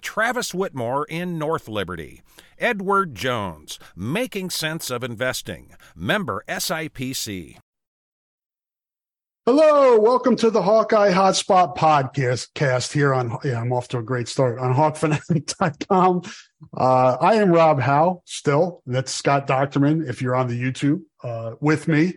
Travis Whitmore in North Liberty. Edward Jones, Making Sense of Investing, member SIPC. Hello, welcome to the Hawkeye Hotspot podcast cast here on yeah, I'm off to a great start on hawkfanatic.com. Uh, I am Rob Howe still. That's Scott Dochterman if you're on the YouTube uh, with me.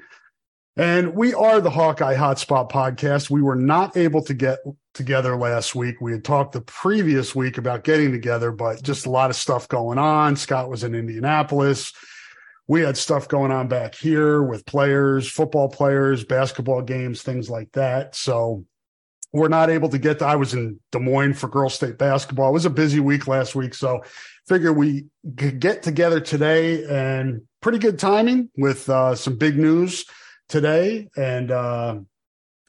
And we are the Hawkeye Hotspot podcast. We were not able to get together last week. We had talked the previous week about getting together, but just a lot of stuff going on. Scott was in Indianapolis we had stuff going on back here with players, football players, basketball games, things like that. So we're not able to get to, I was in Des Moines for girls state basketball. It was a busy week last week. So figure we could get together today and pretty good timing with uh, some big news today and uh,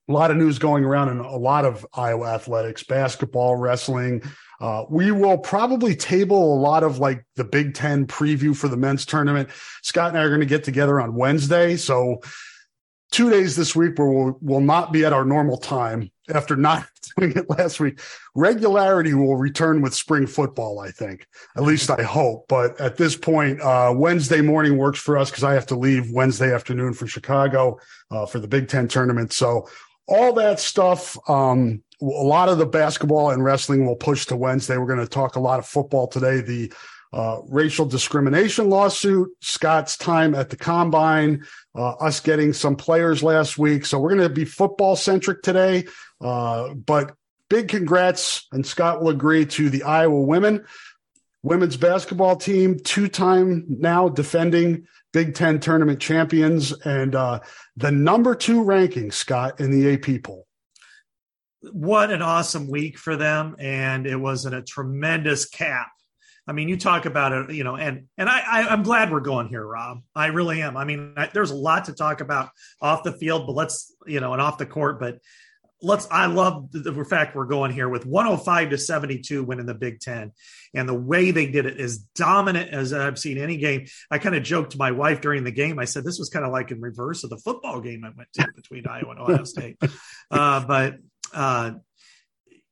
a lot of news going around in a lot of Iowa athletics, basketball, wrestling, uh, we will probably table a lot of like the Big Ten preview for the men's tournament. Scott and I are going to get together on Wednesday. So, two days this week where we'll, will not be at our normal time after not doing it last week. Regularity will return with spring football, I think. At least I hope. But at this point, uh, Wednesday morning works for us because I have to leave Wednesday afternoon for Chicago uh, for the Big Ten tournament. So, all that stuff. Um, a lot of the basketball and wrestling will push to Wednesday. We're going to talk a lot of football today. The uh, racial discrimination lawsuit, Scott's time at the combine, uh, us getting some players last week. So we're going to be football centric today. Uh, but big congrats, and Scott will agree to the Iowa women women's basketball team, two time now defending Big Ten tournament champions, and uh, the number two ranking, Scott, in the AP poll what an awesome week for them, and it was a tremendous cap. I mean, you talk about it, you know, and and I, I am glad we're going here, Rob. I really am. I mean, I, there's a lot to talk about off the field, but let's you know, and off the court, but let's i love the fact we're going here with 105 to 72 winning the big 10 and the way they did it is dominant as i've seen any game i kind of joked to my wife during the game i said this was kind of like in reverse of the football game i went to between iowa and ohio state uh, but uh,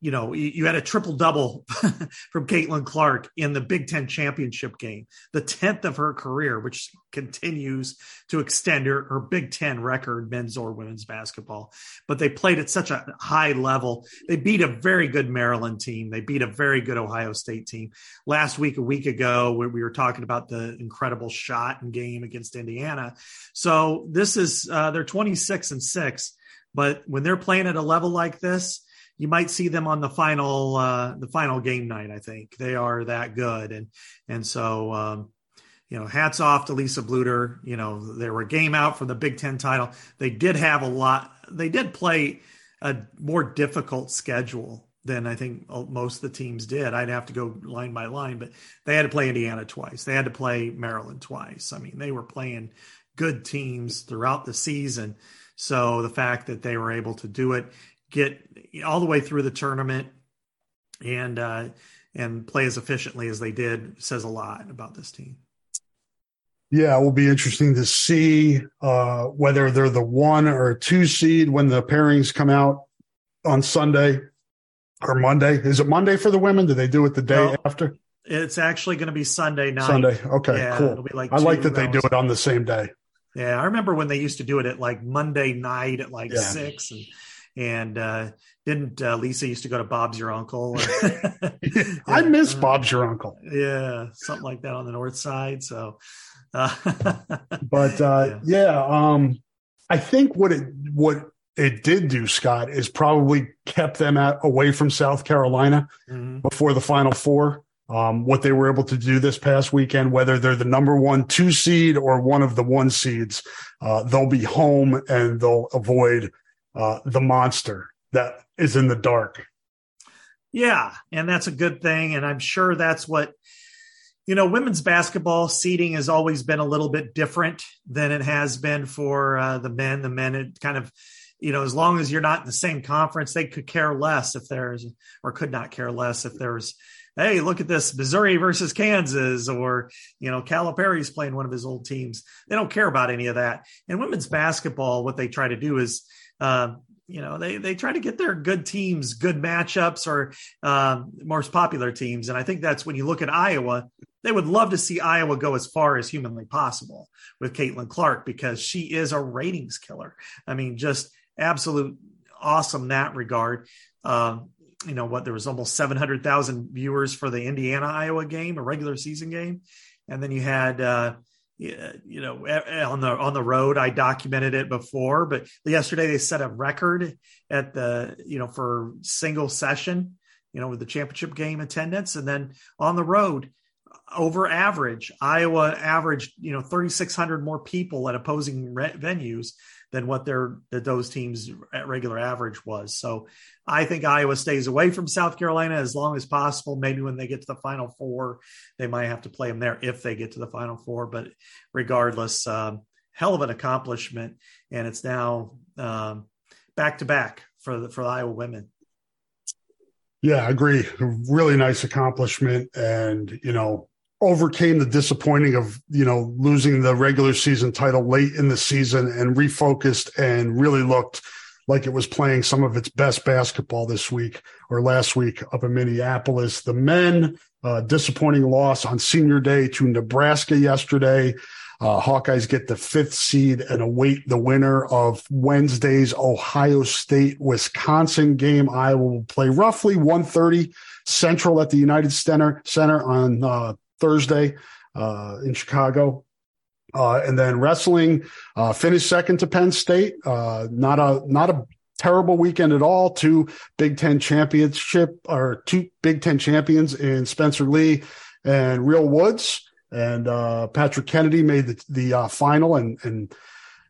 you know, you, had a triple double from Caitlin Clark in the Big Ten championship game, the 10th of her career, which continues to extend her, her Big Ten record, men's or women's basketball. But they played at such a high level. They beat a very good Maryland team. They beat a very good Ohio State team. Last week, a week ago, we were talking about the incredible shot and game against Indiana. So this is, uh, they're 26 and 6 but when they're playing at a level like this, you might see them on the final uh, the final game night. I think they are that good, and and so um, you know, hats off to Lisa Bluder. You know, they were a game out from the Big Ten title. They did have a lot. They did play a more difficult schedule than I think most of the teams did. I'd have to go line by line, but they had to play Indiana twice. They had to play Maryland twice. I mean, they were playing good teams throughout the season. So the fact that they were able to do it, get all the way through the tournament, and uh, and play as efficiently as they did says a lot about this team. Yeah, it will be interesting to see uh, whether they're the one or two seed when the pairings come out on Sunday. or Monday. Is it Monday for the women? Do they do it the day no, after? It's actually going to be Sunday night. Sunday. Okay, yeah, cool. Like I like that they do it on the same day. Yeah, I remember when they used to do it at like Monday night at like yeah. six, and and uh, didn't uh, Lisa used to go to Bob's Your Uncle? I miss Bob's Your Uncle. Yeah, something like that on the north side. So, uh, but uh, yeah. yeah, um, I think what it what it did do, Scott, is probably kept them at, away from South Carolina mm-hmm. before the Final Four um, what they were able to do this past weekend, whether they're the number one two seed or one of the one seeds, uh, they'll be home and they'll avoid uh, the monster that is in the dark. Yeah, and that's a good thing. And I'm sure that's what, you know, women's basketball seating has always been a little bit different than it has been for uh, the men. The men, it kind of, you know, as long as you're not in the same conference, they could care less if there's, or could not care less if there's hey, look at this Missouri versus Kansas, or, you know, Calipari's playing one of his old teams. They don't care about any of that. In women's basketball, what they try to do is, uh, you know, they, they try to get their good teams, good matchups, or um, most popular teams. And I think that's when you look at Iowa, they would love to see Iowa go as far as humanly possible with Caitlin Clark because she is a ratings killer. I mean, just absolute awesome that regard. Um, you know what there was almost 700,000 viewers for the Indiana Iowa game, a regular season game, and then you had uh, you know eh, eh, on the on the road. I documented it before, but yesterday they set a record at the you know for single session, you know with the championship game attendance, and then on the road over average, Iowa averaged you know 3,600 more people at opposing re- venues than what their that those teams at regular average was. So I think Iowa stays away from South Carolina as long as possible. Maybe when they get to the Final Four, they might have to play them there if they get to the Final Four. But regardless, um, hell of an accomplishment, and it's now back to back for the for the Iowa women. Yeah, I agree. Really nice accomplishment, and you know, overcame the disappointing of you know losing the regular season title late in the season and refocused and really looked like it was playing some of its best basketball this week or last week up in Minneapolis. The men, uh, disappointing loss on senior day to Nebraska yesterday. Uh, Hawkeyes get the fifth seed and await the winner of Wednesday's Ohio State Wisconsin game. Iowa will play roughly 1:30 Central at the United Center Center on uh, Thursday uh, in Chicago. Uh, and then wrestling uh, finished second to Penn State. Uh, not a not a terrible weekend at all. Two Big Ten championship or two Big Ten champions in Spencer Lee and Real Woods. And uh, Patrick Kennedy made the, the uh, final and and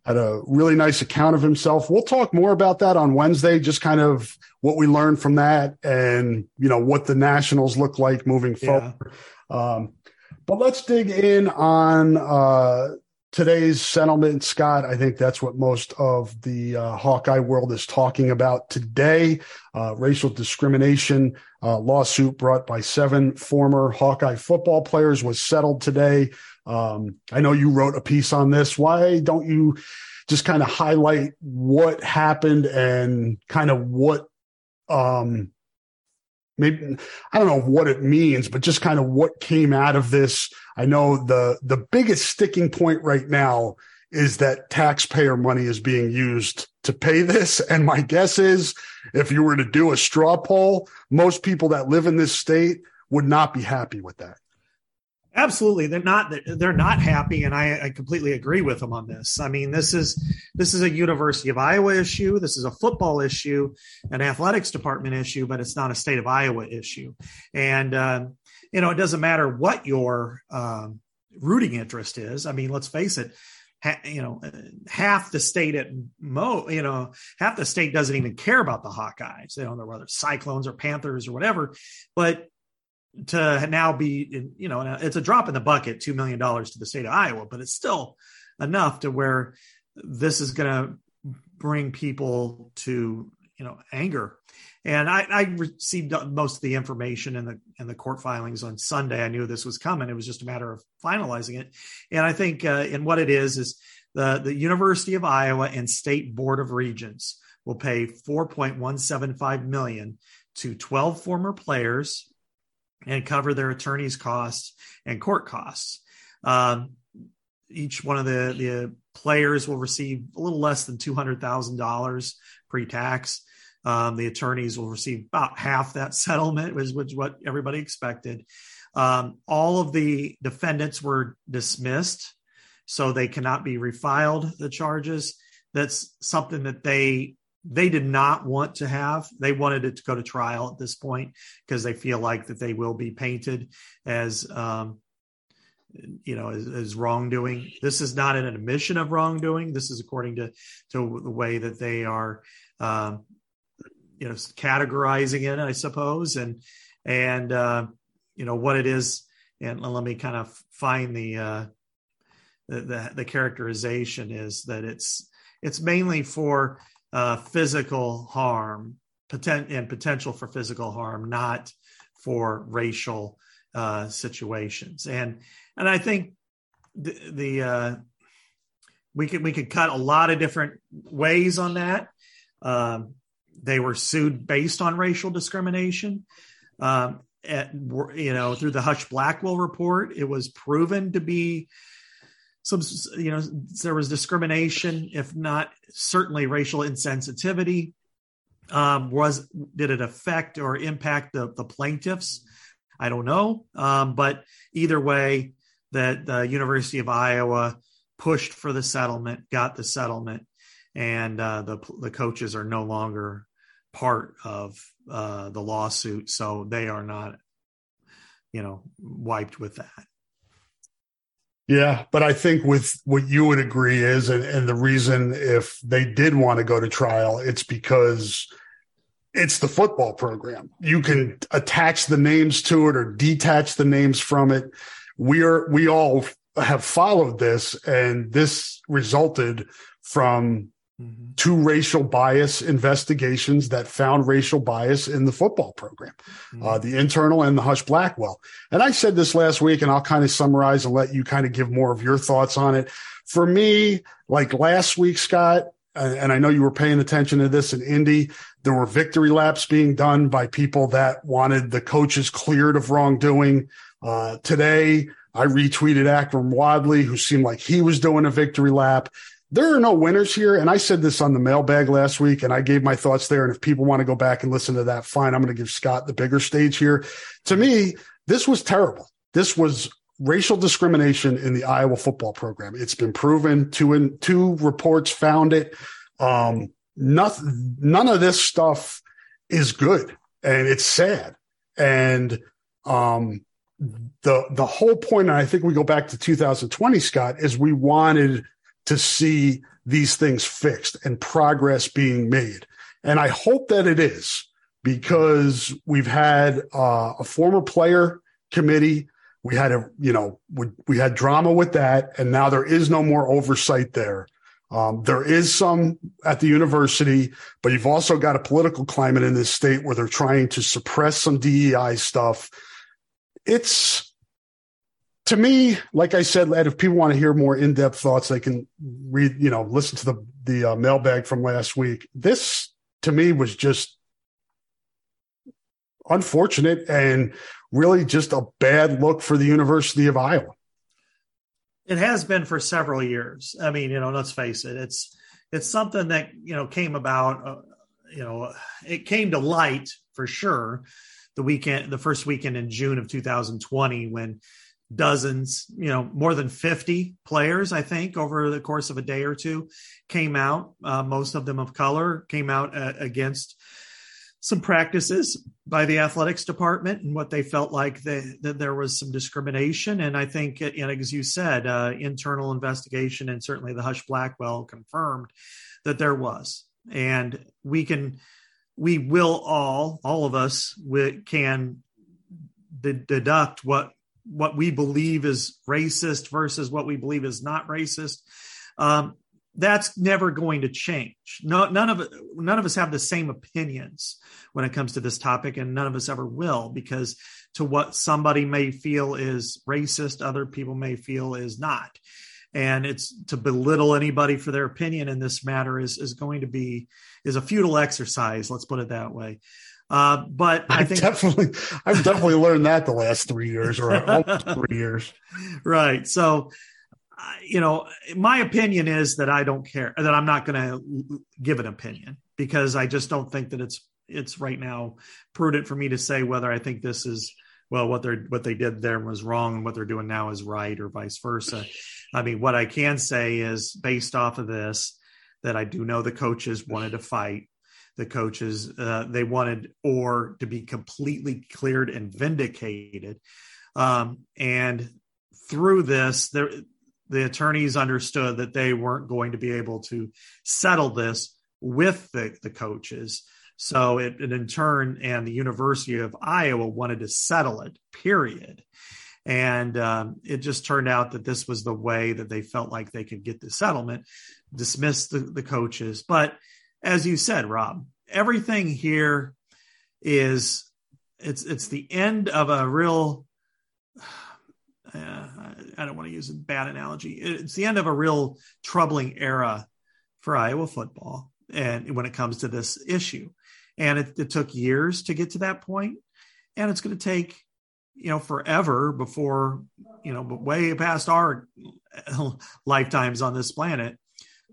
had a really nice account of himself. We'll talk more about that on Wednesday. Just kind of what we learned from that, and you know what the Nationals look like moving forward. Yeah. Um, but let's dig in on uh, today's settlement, Scott. I think that's what most of the uh, Hawkeye world is talking about today. Uh, racial discrimination uh, lawsuit brought by seven former Hawkeye football players was settled today. Um, I know you wrote a piece on this. Why don't you just kind of highlight what happened and kind of what um, maybe I don't know what it means, but just kind of what came out of this. I know the the biggest sticking point right now is that taxpayer money is being used to pay this. And my guess is if you were to do a straw poll, most people that live in this state would not be happy with that. Absolutely, they're not. They're not happy, and I, I, completely agree with them on this. I mean, this is this is a University of Iowa issue. This is a football issue, an athletics department issue, but it's not a state of Iowa issue. And uh, you know, it doesn't matter what your um, rooting interest is. I mean, let's face it. Ha, you know, half the state at mo, you know, half the state doesn't even care about the Hawkeyes. They don't know whether Cyclones or Panthers or whatever. But to now be, you know, it's a drop in the bucket, $2 million to the state of Iowa, but it's still enough to where this is going to bring people to, you know, anger. And I, I, received most of the information in the in the court filings on Sunday. I knew this was coming. It was just a matter of finalizing it. And I think, uh, what it is is the the University of Iowa and State Board of Regents will pay 4.175 million to 12 former players and cover their attorney's costs and court costs. Um, each one of the, the players will receive a little less than $200,000 pre tax. Um, the attorneys will receive about half that settlement, which was what everybody expected. Um, all of the defendants were dismissed, so they cannot be refiled. The charges. That's something that they they did not want to have. They wanted it to go to trial at this point because they feel like that they will be painted as um, you know as, as, wrongdoing. This is not an admission of wrongdoing. This is according to to the way that they are um, you know categorizing it, I suppose, and and uh, you know what it is. And let me kind of find the, uh, the the the characterization is that it's it's mainly for uh, physical harm potent, and potential for physical harm, not for racial uh, situations. And and I think the, the uh, we could we could cut a lot of different ways on that. Um, they were sued based on racial discrimination. Um, at, you know, through the Husch Blackwell report, it was proven to be some you know there was discrimination if not certainly racial insensitivity um, was did it affect or impact the, the plaintiffs? I don't know um, but either way that the university of iowa pushed for the settlement got the settlement and uh, the the coaches are no longer part of uh, the lawsuit so they are not you know wiped with that yeah, but I think with what you would agree is, and, and the reason if they did want to go to trial, it's because it's the football program. You can attach the names to it or detach the names from it. We are, we all have followed this and this resulted from mm-hmm. two racial bias investigations that found racial bias in the football program, mm-hmm. uh, the internal and the Husch Blackwell. And I said this last week, and I'll kind of summarize and let you kind of give more of your thoughts on it. For me, like last week, Scott, and I know you were paying attention to this in Indy. There were victory laps being done by people that wanted the coaches cleared of wrongdoing. Uh, today, I retweeted Akrum Wadley, who seemed like he was doing a victory lap there are no winners here. And I said this on the mailbag last week and I gave my thoughts there. And if people want to go back and listen to that, fine. I'm going to give Scott the bigger stage here. To me, this was terrible. This was racial discrimination in the Iowa football program. It's been proven. Two in, two reports found it. Um, nothing, none of this stuff is good and it's sad. And, um, the, the whole point, and I think we go back to 2020, Scott, is we wanted to see these things fixed and progress being made. And I hope that it is because we've had uh, a former player committee. We had a, you know, we, we had drama with that, and now there is no more oversight there. Um, there is some at the university, but you've also got a political climate in this state where they're trying to suppress some DEI stuff. It's to me, like I said, Ed, if people want to hear more in-depth thoughts, they can read, you know, listen to the the uh, mailbag from last week. This to me was just unfortunate and really just a bad look for the University of Iowa. It has been for several years. I mean, you know, let's face it, it's it's something that you know came about. Uh, you know, it came to light for sure the weekend, the first weekend in June of 2020 when dozens, you know, more than 50 players, I think, over the course of a day or two came out. Uh, most of them of color came out uh, against some practices by the athletics department and what they felt like they, that there was some discrimination. And I think, know, as you said, uh, internal investigation and certainly the Husch Blackwell confirmed that there was. And we can, we will all, all of us, we can deduct what what we believe is racist versus what we believe is not racist. Um, that's never going to change. No, none of none of us have the same opinions when it comes to this topic, and none of us ever will, because to what somebody may feel is racist, other people may feel is not. And it's to belittle anybody for their opinion in this matter is is going to be is a futile exercise. Let's put it that way. Uh, but I I've think definitely, I've definitely learned that the last three years or three years. right. So, uh, you know, my opinion is that I don't care that I'm not going to give an opinion because I just don't think that it's it's right now prudent for me to say whether I think this is well what they're what they did there was wrong and what they're doing now is right or vice versa. I mean, what I can say is based off of this that I do know the coaches wanted to fight. The coaches uh, they wanted or to be completely cleared and vindicated, um, and through this, there, the attorneys understood that they weren't going to be able to settle this with the, the coaches. So it, in turn, and the University of Iowa wanted to settle it, period. And um, it just turned out that this was the way that they felt like they could get the settlement, dismiss the, the coaches. But as you said, Rob, everything here is it's it's the end of a real uh, I don't want to use a bad analogy. It's the end of a real troubling era for Iowa football, and when it comes to this issue, and it, it took years to get to that point, and it's going to take you know forever before you know way past our lifetimes on this planet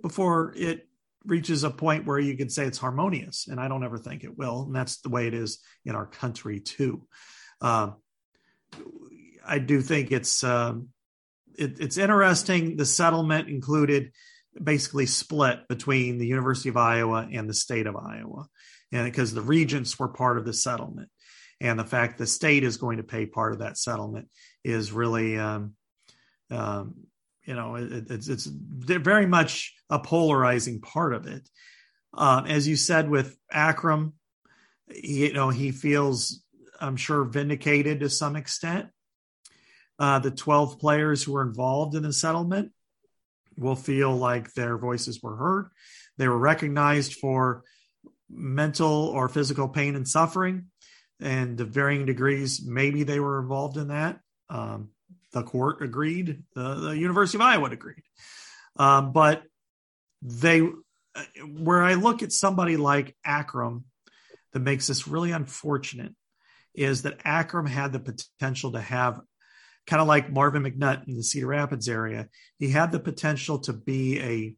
before it reaches a point where you could say it's harmonious and i don't ever think it will and that's the way it is in our country too. Um, i do think it's um, it, it's interesting the settlement included basically split between the university of iowa and the state of iowa and because the regents were part of the settlement and the fact the state is going to pay part of that settlement is really um, um, you know it, it's it's very much a polarizing part of it. Um, as you said with akrum you know he feels i'm sure vindicated to some extent. Uh, the 12 players who were involved in the settlement will feel like their voices were heard. They were recognized for mental or physical pain and suffering and to varying degrees, maybe they were involved in that. Um, the court agreed, the, the, University of Iowa agreed. Um, but they, where I look at somebody like Akrum, that makes this really unfortunate is that Akrum had the potential to have kind of like Marvin McNutt in the Cedar Rapids area. He had the potential to be a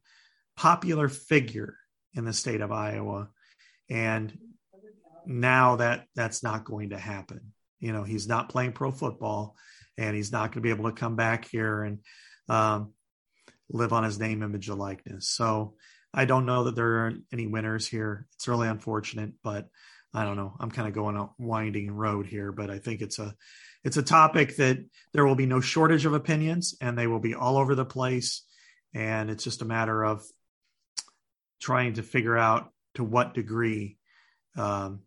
popular figure in the state of Iowa. And now that that's not going to happen. You know, he's not playing pro football and he's not going to be able to come back here and um, live on his name, image, and likeness. So I don't know that there are any winners here. It's really unfortunate, but I don't know. I'm kind of going a winding road here, but I think it's a it's a topic that there will be no shortage of opinions and they will be all over the place. And it's just a matter of trying to figure out to what degree um,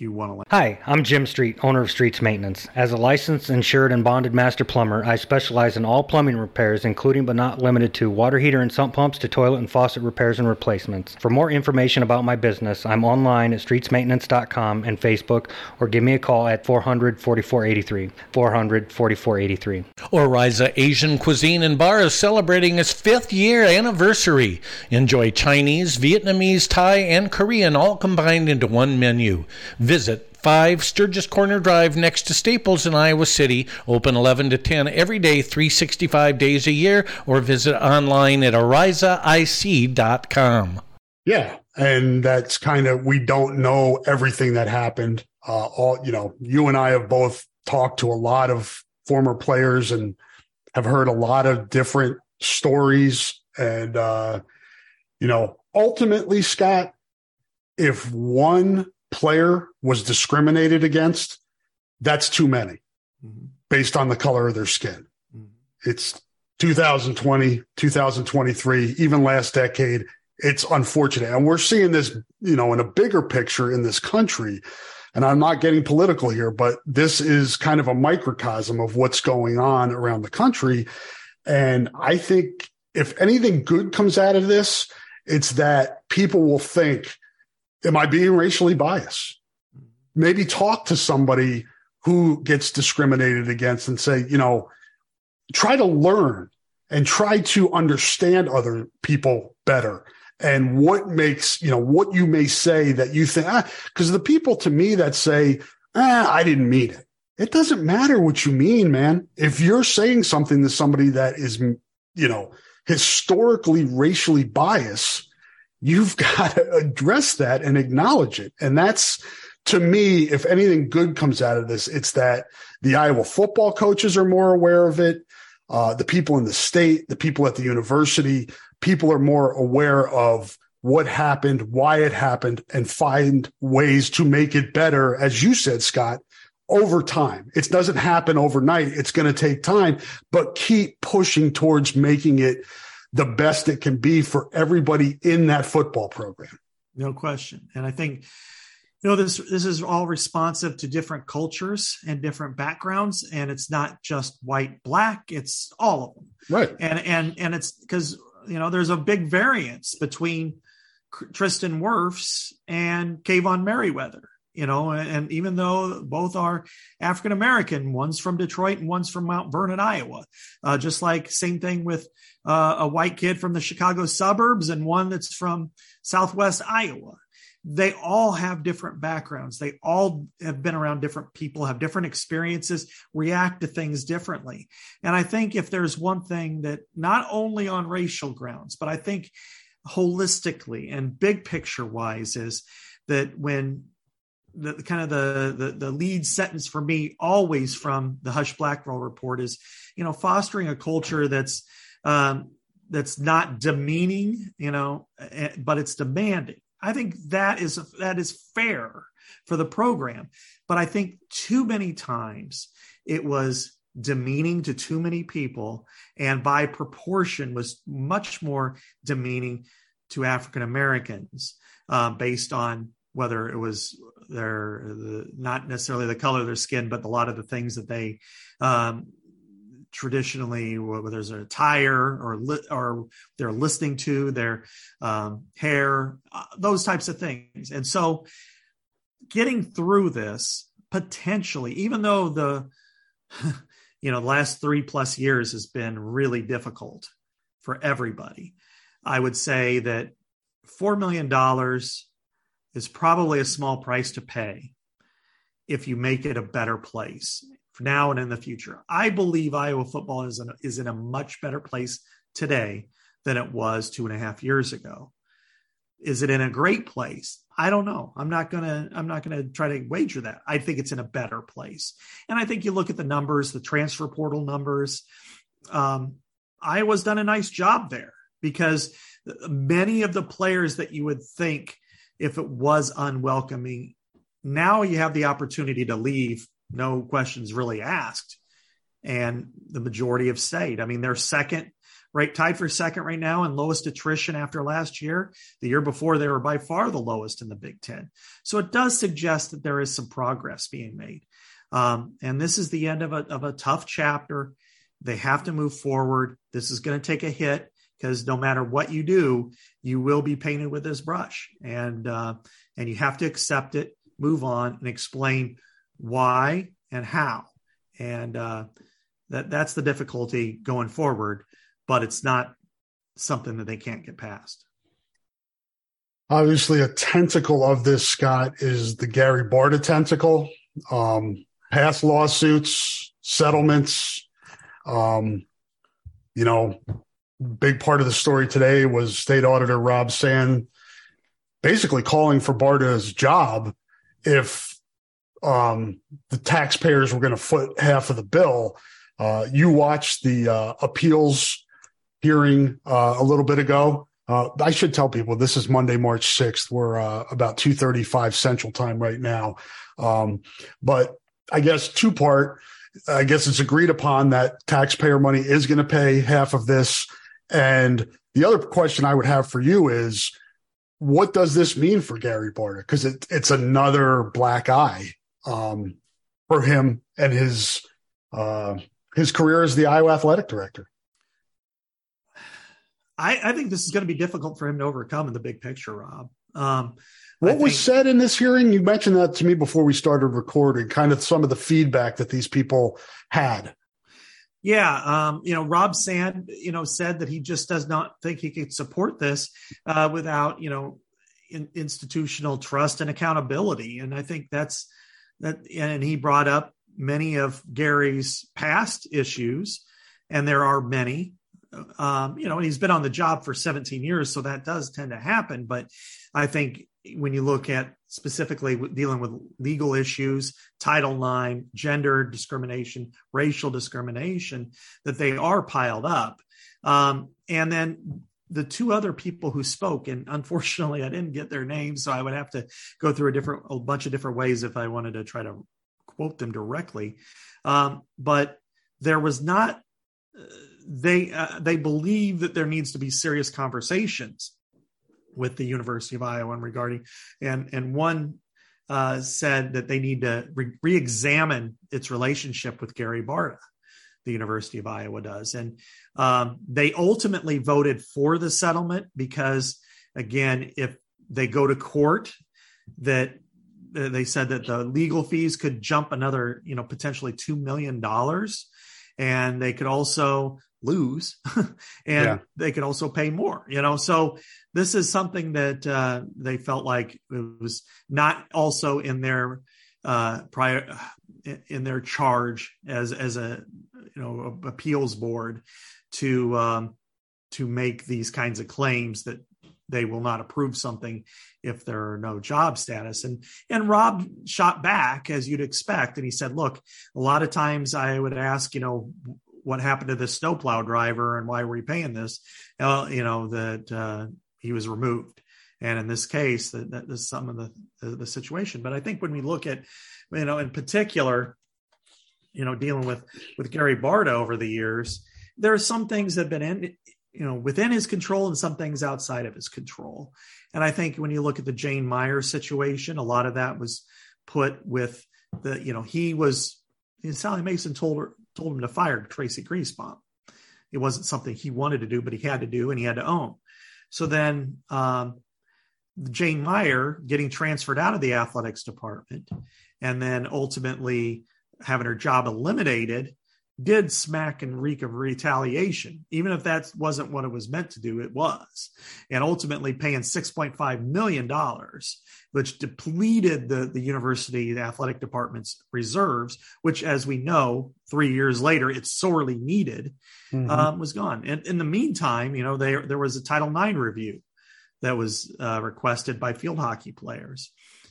you want to. Hi, I'm Jim Street, owner of Streets Maintenance. As a licensed, insured, and bonded master plumber, I specialize in all plumbing repairs, including but not limited to water heater and sump pumps to toilet and faucet repairs and replacements. For more information about my business, I'm online at streetsmaintenance.com and Facebook, or give me a call at 400 4483. 400 4483. Oriza Asian Cuisine and Bar is celebrating its fifth year anniversary. Enjoy Chinese, Vietnamese, Thai, and Korean all combined into one menu. Visit 5 Sturgis Corner Drive next to Staples in Iowa City. Open 11 to 10 every day, 365 days a year, or visit online at arizaic.com. Yeah. And that's kind of, we don't know everything that happened. Uh, all, you know, you and I have both talked to a lot of former players and have heard a lot of different stories. And, uh, you know, ultimately, Scott, if one player was discriminated against, that's too many mm-hmm. based on the color of their skin. Mm-hmm. It's 2020, 2023, even last decade. It's unfortunate. And we're seeing this, you know, in a bigger picture in this country. And I'm not getting political here, but this is kind of a microcosm of what's going on around the country. And I think if anything good comes out of this, it's that people will think, am I being racially biased? Maybe talk to somebody who gets discriminated against and say, you know, try to learn and try to understand other people better and what makes, you know, what you may say that you think, because ah, the people to me that say, ah, I didn't mean it. It doesn't matter what you mean, man. If you're saying something to somebody that is, you know, historically racially biased, you've got to address that and acknowledge it. And that's, to me, if anything good comes out of this, it's that the Iowa football coaches are more aware of it. Uh, the people in the state, the people at the university, people are more aware of what happened, why it happened, and find ways to make it better. As you said, Scott, over time. It doesn't happen overnight. It's going to take time, but keep pushing towards making it the best it can be for everybody in that football program. No question. And I think you know this this is all responsive to different cultures and different backgrounds and it's not just white black it's all of them right and and and it's because you know there's a big variance between tristan wirfs and Kaevon merriweather you know and even though both are african american one's from detroit and one's from mount vernon iowa uh, just like same thing with uh, a white kid from the chicago suburbs and one that's from southwest iowa they all have different backgrounds. They all have been around different people, have different experiences, react to things differently. And I think if there's one thing that not only on racial grounds, but I think holistically and big picture wise is that when the kind of the, the, the lead sentence for me always from the Husch Blackwell report is, you know, fostering a culture that's um, that's not demeaning, you know, eh, but it's demanding. I think that is that is fair for the program, but I think too many times it was demeaning to too many people, and by proportion was much more demeaning to African Americans uh, based on whether it was their the, not necessarily the color of their skin, but a lot of the things that they um, traditionally whether there's a tire or li- or they're listening to their um, hair uh, those types of things. And so getting through this potentially even though the you know the last three plus years has been really difficult for everybody i would say that four million dollars is probably a small price to pay if you make it a better place now and in the future. I believe Iowa football is in, is in a much better place today than it was two and a half years ago. Is it in a great place? I don't know. I'm not gonna. I'm not gonna try to wager that. I think it's in a better place, and I think you look at the numbers, the transfer portal numbers. Um, Iowa's done a nice job there because many of the players that you would think if it was unwelcoming, now you have the opportunity to leave no questions really asked. And the majority have stayed. I mean, they're second, right, tied for second right now and lowest attrition after last year. The year before, they were by far the lowest in the Big Ten. So it does suggest that there is some progress being made. Um, and this is the end of a, of a tough chapter. They have to move forward. This is going to take a hit because no matter what you do, you will be painted with this brush, and uh, and you have to accept it, move on, and explain why and how. And uh, that that's the difficulty going forward but it's not something that they can't get past. Obviously a tentacle of this scott is the gary barta tentacle. Um, past lawsuits settlements um, you know big part of the story today was state auditor rob sand basically calling for barta's job if um, the taxpayers were going to foot half of the bill. Uh, you watched the uh, appeals hearing uh, a little bit ago. Uh, I should tell people this is Monday, March 6th. We're uh, about 2.35 Central Time right now. Um, but I guess two part, I guess it's agreed upon that taxpayer money is going to pay half of this. And the other question I would have for you is, what does this mean for Gary Barta? Because it, it's another black eye um, for him and his uh, his career as the Iowa athletic director. I, I think this is going to be difficult for him to overcome in the big picture, Rob. Um, what think, was said in this hearing? You mentioned that to me before we started recording, kind of some of the feedback that these people had. Yeah, um, you know, Rob Sand, you know, said that he just does not think he could support this uh, without, you know, in, institutional trust and accountability. And I think that's that. And he brought up many of Gary's past issues, and there are many. Um, you know, and he's been on the job for 17 years, so that does tend to happen. But I think when you look at specifically dealing with legal issues, Title IX, gender discrimination, racial discrimination, that they are piled up. Um, and then the two other people who spoke, and unfortunately, I didn't get their names, so I would have to go through a different, a bunch of different ways if I wanted to try to quote them directly. Um, but there was not. Uh, they uh, they believe that there needs to be serious conversations with the University of Iowa and regarding, and and one uh, said that they need to re- examine its relationship with Gary Barta. The University of Iowa does, and um, they ultimately voted for the settlement because, again, if they go to court, that they said that the legal fees could jump another, you know, potentially two million dollars, and they could also lose and yeah. they could also pay more you know so this is something that uh, they felt like it was not also in their uh, prior in their charge as as a you know appeals board to um, to make these kinds of claims that they will not approve something if there are no job status and and rob shot back as you'd expect and he said look a lot of times i would ask you know what happened to this snowplow driver and why were you paying this? Well, you know, that uh, he was removed. And in this case, that, that is some of the, the, the situation. But I think when we look at, you know, in particular, you know, dealing with with Gary Barta over the years, there are some things that have been in, you know, within his control and some things outside of his control. And I think when you look at the Jane Meyer situation, a lot of that was put with the, you know, he was Sally Mason told her told him to fire Tracey Griesbaum. It wasn't something he wanted to do, but he had to do and he had to own. So then um, Jane Meyer getting transferred out of the athletics department and then ultimately having her job eliminated did smack and reek of retaliation. Even if that wasn't what it was meant to do, it was. And ultimately paying $6.5 million, which depleted the, the university, the athletic department's reserves, which, as we know, three years later, it's sorely needed, mm-hmm. um, was gone. And in the meantime, you know, there, there was a Title IX review that was uh, requested by field hockey players,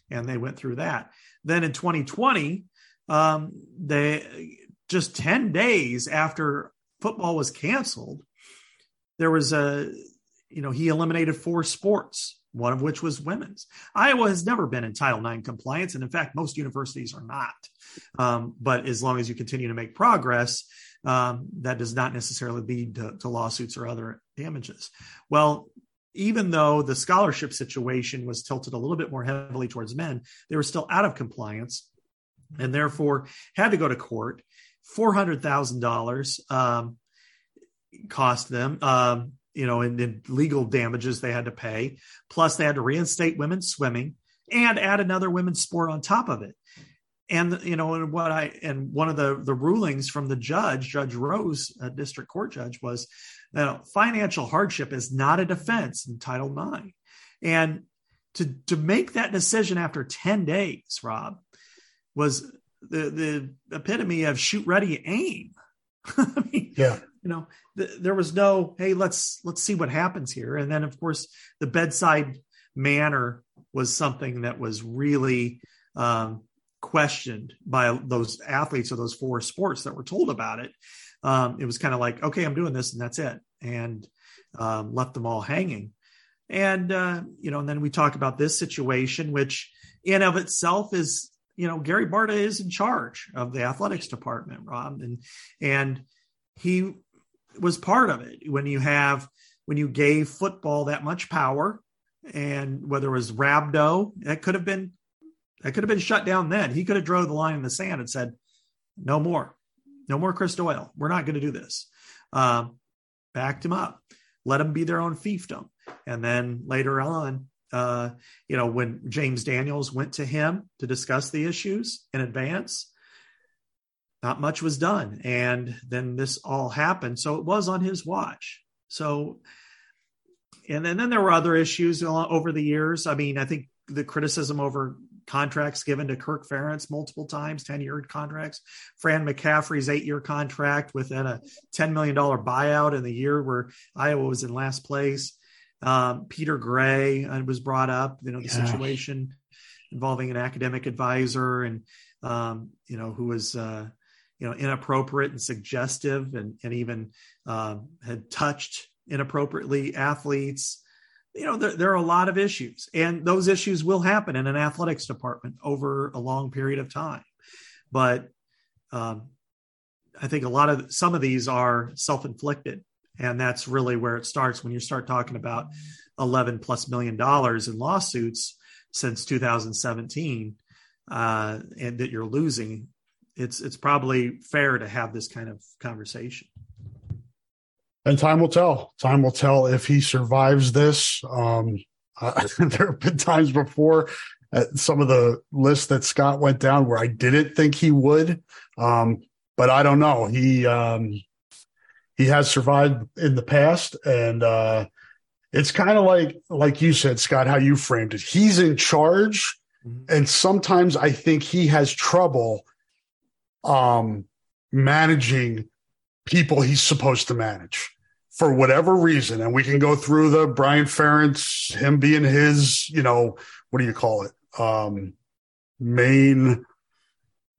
and they went through that. Then in 2020, um, they just 10 days after football was canceled, there was a, you know, he eliminated four sports, one of which was women's. Iowa has never been in Title IX compliance. And in fact, most universities are not. Um, but as long as you continue to make progress, um, that does not necessarily lead to, to lawsuits or other damages. Well, even though the scholarship situation was tilted a little bit more heavily towards men, they were still out of compliance and therefore had to go to court four hundred thousand um, dollars cost them. Um, you know, in, in legal damages they had to pay. Plus, they had to reinstate women's swimming and add another women's sport on top of it. And you know, and what I and one of the the rulings from the judge, Judge Rose, a district court judge, was that financial hardship is not a defense in Title IX. And to to make that decision after ten days, Rob, was the the epitome of shoot ready aim. I mean, yeah. you know the, there was no hey let's let's see what happens here. And then of course the bedside manner was something that was really um, questioned by those athletes of those four sports that were told about it. Um, it was kind of like okay i'm doing this and that's it. And um, left them all hanging. And uh, you know and then we talk about this situation which in of itself is you know, Gary Barta is in charge of the athletics department, Rob, and and he was part of it. When you have when you gave football that much power, and whether it was Rhabdo, that could have been that could have been shut down then. He could have drove the line in the sand and said, "No more, no more Chris Doyle. We're not going to do this." Um, backed him up, let him be their own fiefdom, and then later on, uh, you know, when James Daniels went to him to discuss the issues in advance, not much was done. And then this all happened. So it was on his watch. So, and then, and then there were other issues over the years. I mean, I think the criticism over contracts given to Kirk Ferentz multiple times, 10 year contracts. Fran McCaffery's eight year contract within a $10 million buyout in the year where Iowa was in last place. Um, Peter Gray uh, was brought up, you know, the situation involving an academic advisor and, um, you know, who was, uh, you know, inappropriate and suggestive and, and even uh, had touched inappropriately athletes. You know there, there, are a lot of issues and those issues will happen in an athletics department over a long period of time. But um, i think a lot of some of these are self-inflicted and that's really where it starts when you start talking about 11 plus million dollars in lawsuits since 2017 uh, and that you're losing it's it's probably fair to have this kind of conversation and time will tell. Time will tell if he survives this. Um, uh, there have been times before at some of the lists that Scott went down where I didn't think he would. Um, but I don't know. He, um, he has survived in the past and, uh, it's kind of like, like you said, Scott, how you framed it. He's in charge. Mm-hmm. And sometimes I think he has trouble, um, managing people he's supposed to manage for whatever reason, and we can go through the Brian Ferentz, him being his, you know, what do you call it? Um, main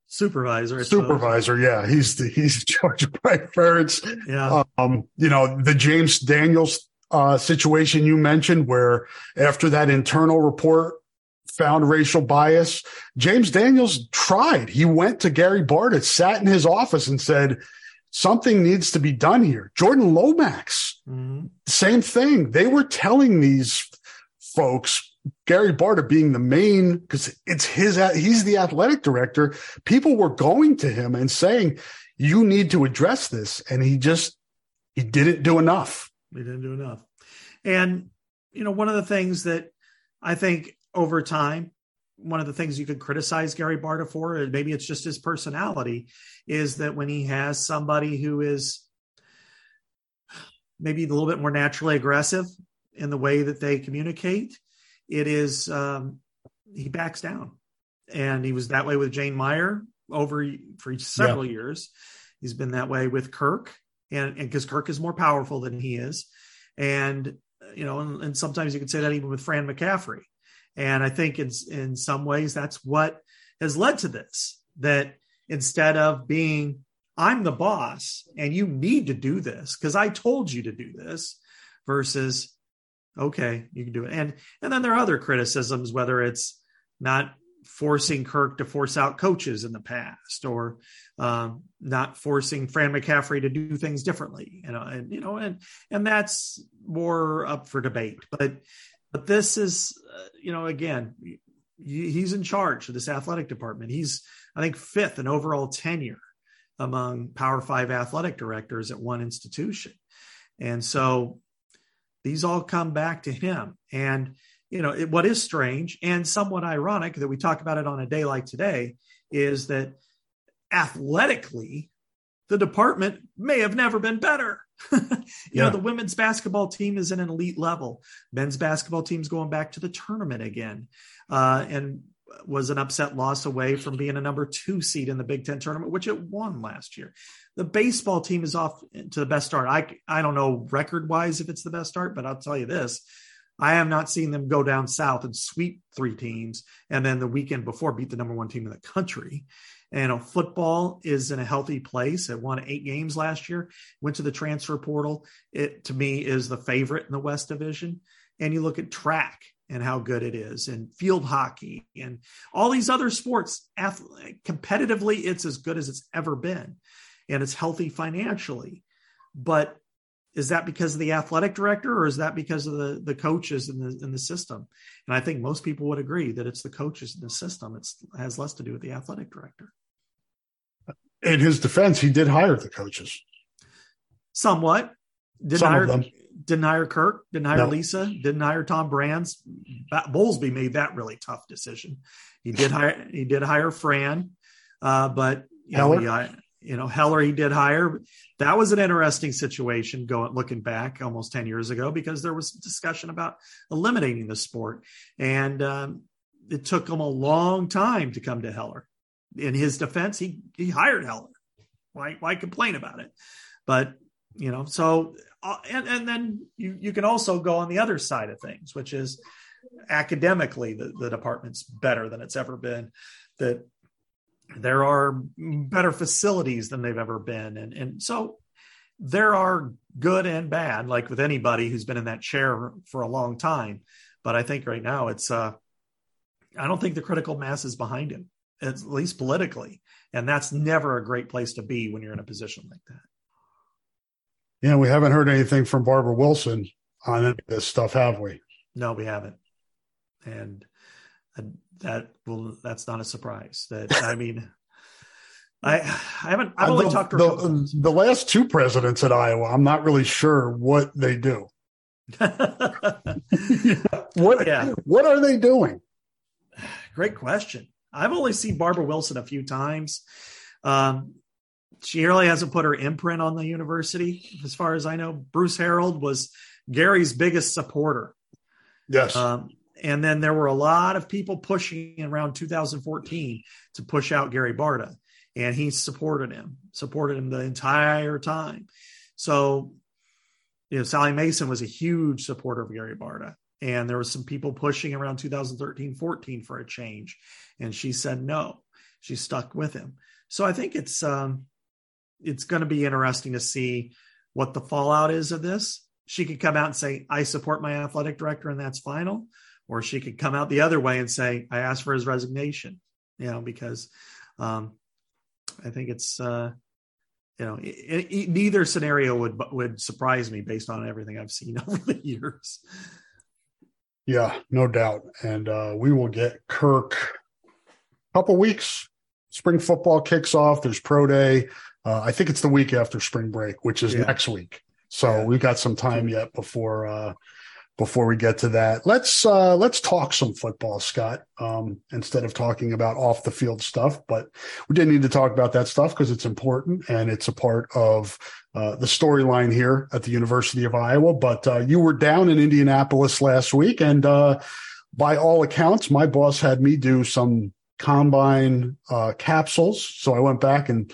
supervisor. supervisor, yeah, he's the he's in charge of Brian Ferentz. Yeah, um, you know the James Daniels uh, situation you mentioned, where after that internal report found racial bias, James Daniels tried. He went to Gary Barta, sat in his office, and said something needs to be done here. Jordan Lomax, mm-hmm. same thing. They were telling these folks, Gary Barta being the main, because it's his, he's the athletic director. People were going to him and saying, you need to address this. And he just, he didn't do enough. He didn't do enough. And, you know, one of the things that I think over time, one of the things you could criticize Gary Barta for, and maybe it's just his personality, is that when he has somebody who is maybe a little bit more naturally aggressive in the way that they communicate, it is um, he backs down, and he was that way with Jane Meyer over for several yeah. years. He's been that way with Kirk, and because Kirk is more powerful than he is, and you know, and, and sometimes you could say that even with Fran McCaffery. and I think in, in some ways that's what has led to this that instead of being, I'm the boss and you need to do this because I told you to do this versus, okay, you can do it. And, and then there are other criticisms, whether it's not forcing Kirk to force out coaches in the past or um, not forcing Fran McCaffery to do things differently, you know, and, you know, and, and that's more up for debate, but but this is, uh, you know, again, he's in charge of this athletic department. He's, I think, fifth in overall tenure among Power Five athletic directors at one institution. And so these all come back to him. And, you know, it, what is strange and somewhat ironic that we talk about it on a day like today is that athletically, the department may have never been better. you yeah. know, the women's basketball team is at an elite level. Men's basketball team's going back to the tournament again, uh, and was an upset loss away from being a number two seed in the Big Ten tournament, which it won last year. The baseball team is off to the best start. I I don't know record wise if it's the best start, but I'll tell you this. I have not seen them go down south and sweep three teams and then the weekend before beat the number one team in the country. And you know, football is in a healthy place. It won eight games last year, went to the transfer portal. It to me is the favorite in the West Division. And you look at track and how good it is, and field hockey, and all these other sports. competitively, it's as good as it's ever been, and it's healthy financially. But is that because of the athletic director or is that because of the the coaches in the in the system and i think most people would agree that it's the coaches in the system it has less to do with the athletic director in his defense, he did hire the coaches. Somewhat. Didn't Some hire, of them. Didn't hire Kirk. Didn't hire no. Lisa. Didn't hire Tom Brands. Bowlesby made that really tough decision. He did hire. He did hire Fran, uh, but you know, he, you know, Heller he did hire. That was an interesting situation going looking back almost 10 years ago because there was discussion about eliminating the sport. And um, it took him a long time to come to Heller. In his defense, he he hired Heller. Why why complain about it? But you know, so uh, and and then you you can also go on the other side of things, which is academically the, the department's better than it's ever been. That there are better facilities than they've ever been, and and so there are good and bad, like with anybody who's been in that chair for a long time. But I think right now it's uh I don't think the critical mass is behind him, at least politically. And that's never a great place to be when you're in a position like that. Yeah, we haven't heard anything from Barbara Wilson on this stuff, have we? No, we haven't. And that will that's not a surprise. That I mean I I haven't I've only the, talked to the, the last two presidents at Iowa, I'm not really sure what they do. what yeah. what are they doing? Great question. I've only seen Barbara Wilson a few times. Um, she really hasn't put her imprint on the university, as far as I know. Bruce Harreld was Gary's biggest supporter. Yes. Um, and then there were a lot of people pushing around 2014 to push out Gary Barta, and he supported him, supported him the entire time. So, you know, Sally Mason was a huge supporter of Gary Barta and there was some people pushing around 2013 14 for a change and she said no she stuck with him so i think it's um it's going to be interesting to see what the fallout is of this she could come out and say i support my athletic director and that's final or she could come out the other way and say i asked for his resignation you know because um i think it's uh you know, it, it, neither scenario would would surprise me based on everything I've seen over the years. Yeah, no doubt. And uh, we will get Kirk a couple weeks. Spring football kicks off. There's pro day. Uh, I think it's the week after spring break, which is yeah. next week. So yeah. we've got some time yet before uh, before we get to that. Let's uh, let's talk some football, Scott, um, instead of talking about off the field stuff. But we did need to talk about that stuff because it's important and it's a part of uh, the storyline here at the University of Iowa. But uh, you were down in Indianapolis last week, and uh, by all accounts, my boss had me do some combine uh, capsules. So I went back and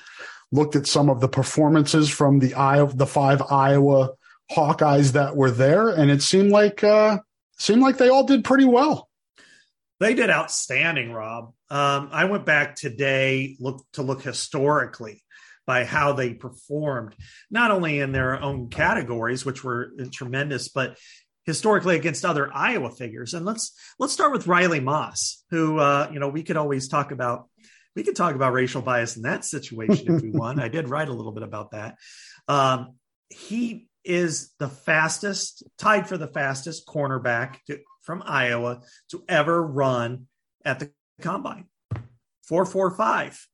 looked at some of the performances from the Iowa, the five Iowa Hawkeyes that were there, and it seemed like uh, seemed like they all did pretty well. They did outstanding, Rob. Um, I went back today look to look historically by how they performed, not only in their own categories, which were tremendous, but historically against other Iowa figures. And let's let's start with Riley Moss, who uh, you know we could always talk about. We could talk about racial bias in that situation if we want. I did write a little bit about that. Um, he is the fastest, tied for the fastest cornerback to, from Iowa to ever run at the combine. 445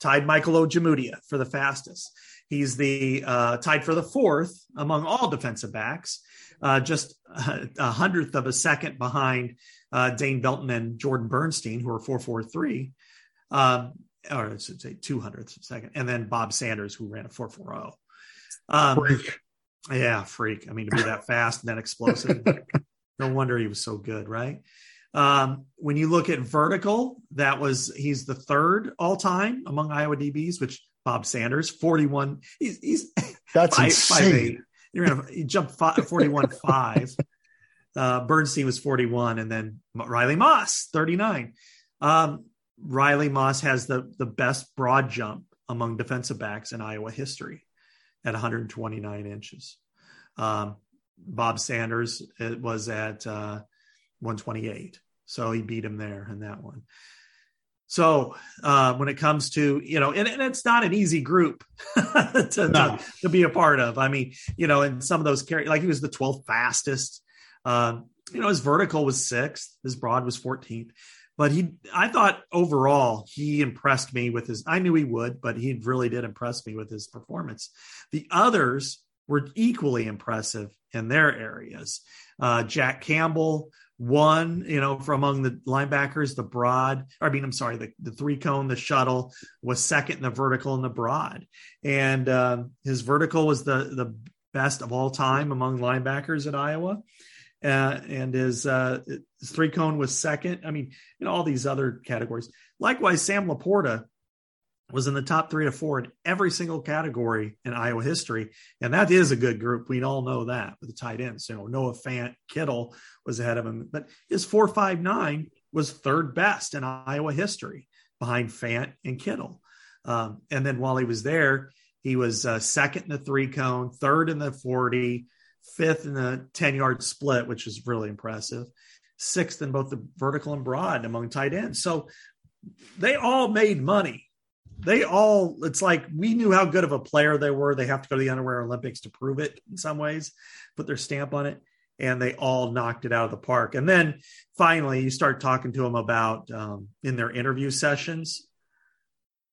tied Michael Ojemudia for the fastest. He's the uh, tied for the fourth among all defensive backs, uh, just a, a, hundredth of a second behind uh, Dane Belton and Jordan Bernstein, who are 443, um, or I should say two hundredths of a second, and then Bob Sanders, who ran a 440. Um, yeah, freak. I mean, to be that fast and that explosive. no wonder he was so good, right? Um, when you look at vertical, that was he's the third all time among Iowa DBs, which Bob Sanders, 41. He's, he's that's five, insane. Five, eight. You're gonna he jumped five, 41 5. Uh, Bernstein was 41, and then Riley Moss, 39. Um, Riley Moss has the the best broad jump among defensive backs in Iowa history at 129 inches. Um, Bob Sanders it was at uh, 128, so he beat him there in that one. So uh, when it comes to you know, and, and it's not an easy group to, no. to, to be a part of. I mean, you know, and some of those carry like he was the 12th fastest. Um, you know, his vertical was sixth, his broad was 14th but he i thought overall he impressed me with his i knew he would but he really did impress me with his performance the others were equally impressive in their areas. Uh, Jack Campbell won, you know, from among the linebackers, the broad, I mean, I'm sorry, the, the three cone, the shuttle was second in the vertical and the broad. And uh, his vertical was the, the best of all time among linebackers at Iowa. Uh, and his, uh, his three cone was second. I mean, in all these other categories. Likewise, Sam LaPorta was in the top three to four in every single category in Iowa history. And that is a good group. We all know that with the tight ends. Know, Noah Fant Kittle was ahead of him, but his 459 was third best in Iowa history behind Fant and Kittle. Um, and then while he was there, he was uh, second in the three cone, third in the 40, fifth in the 10 yard split, which is really impressive, sixth in both the vertical and broad among tight ends. So they all made money they all it's like we knew how good of a player they were. They have to go to the underwear olympics to prove it in some ways put their stamp on it and they all knocked it out of the park. And then finally you start talking to them about um, in their interview sessions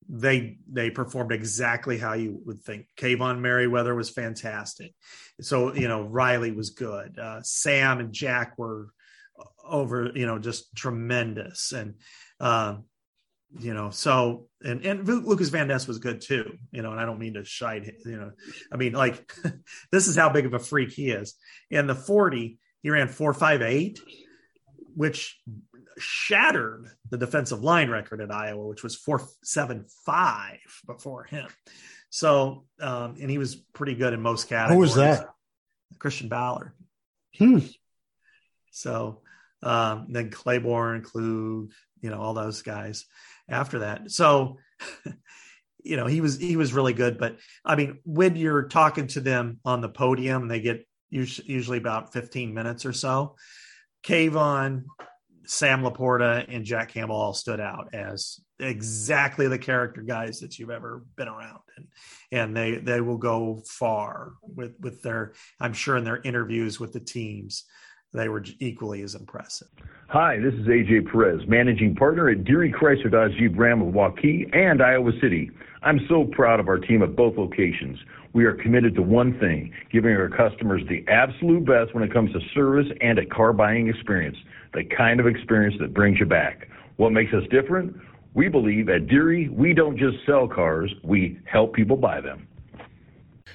they they performed exactly how you would think. Kaevon Merriweather was fantastic. So you know riley was good. Uh, sam and jack were over you know just tremendous. And uh, you know so and and lukas van ness was good too you know and i don't mean to shite you know i mean like this is how big of a freak he is. In the 40 he ran 458 which shattered the defensive line record at iowa which was 475 before him. So um and he was pretty good in most categories who was that? Christian ballard. Hmm. so um then clayborn klug you know all those guys after that. So, you know, he was he was really good. But I mean, when you're talking to them on the podium, they get usually about 15 minutes or so. Kaevon, Sam LaPorta, and Jack Campbell all stood out as exactly the character guys that you've ever been around, and and they they will go far with with their I'm sure in their interviews with the teams they were equally as impressive. Hi, this is AJ Perez, managing partner at Deery Chrysler Dodge Jeep Ram of Waukee and Iowa City. I'm so proud of our team at both locations. We are committed to one thing, giving our customers the absolute best when it comes to service and a car buying experience, the kind of experience that brings you back. What makes us different? We believe at Deery, we don't just sell cars, we help people buy them.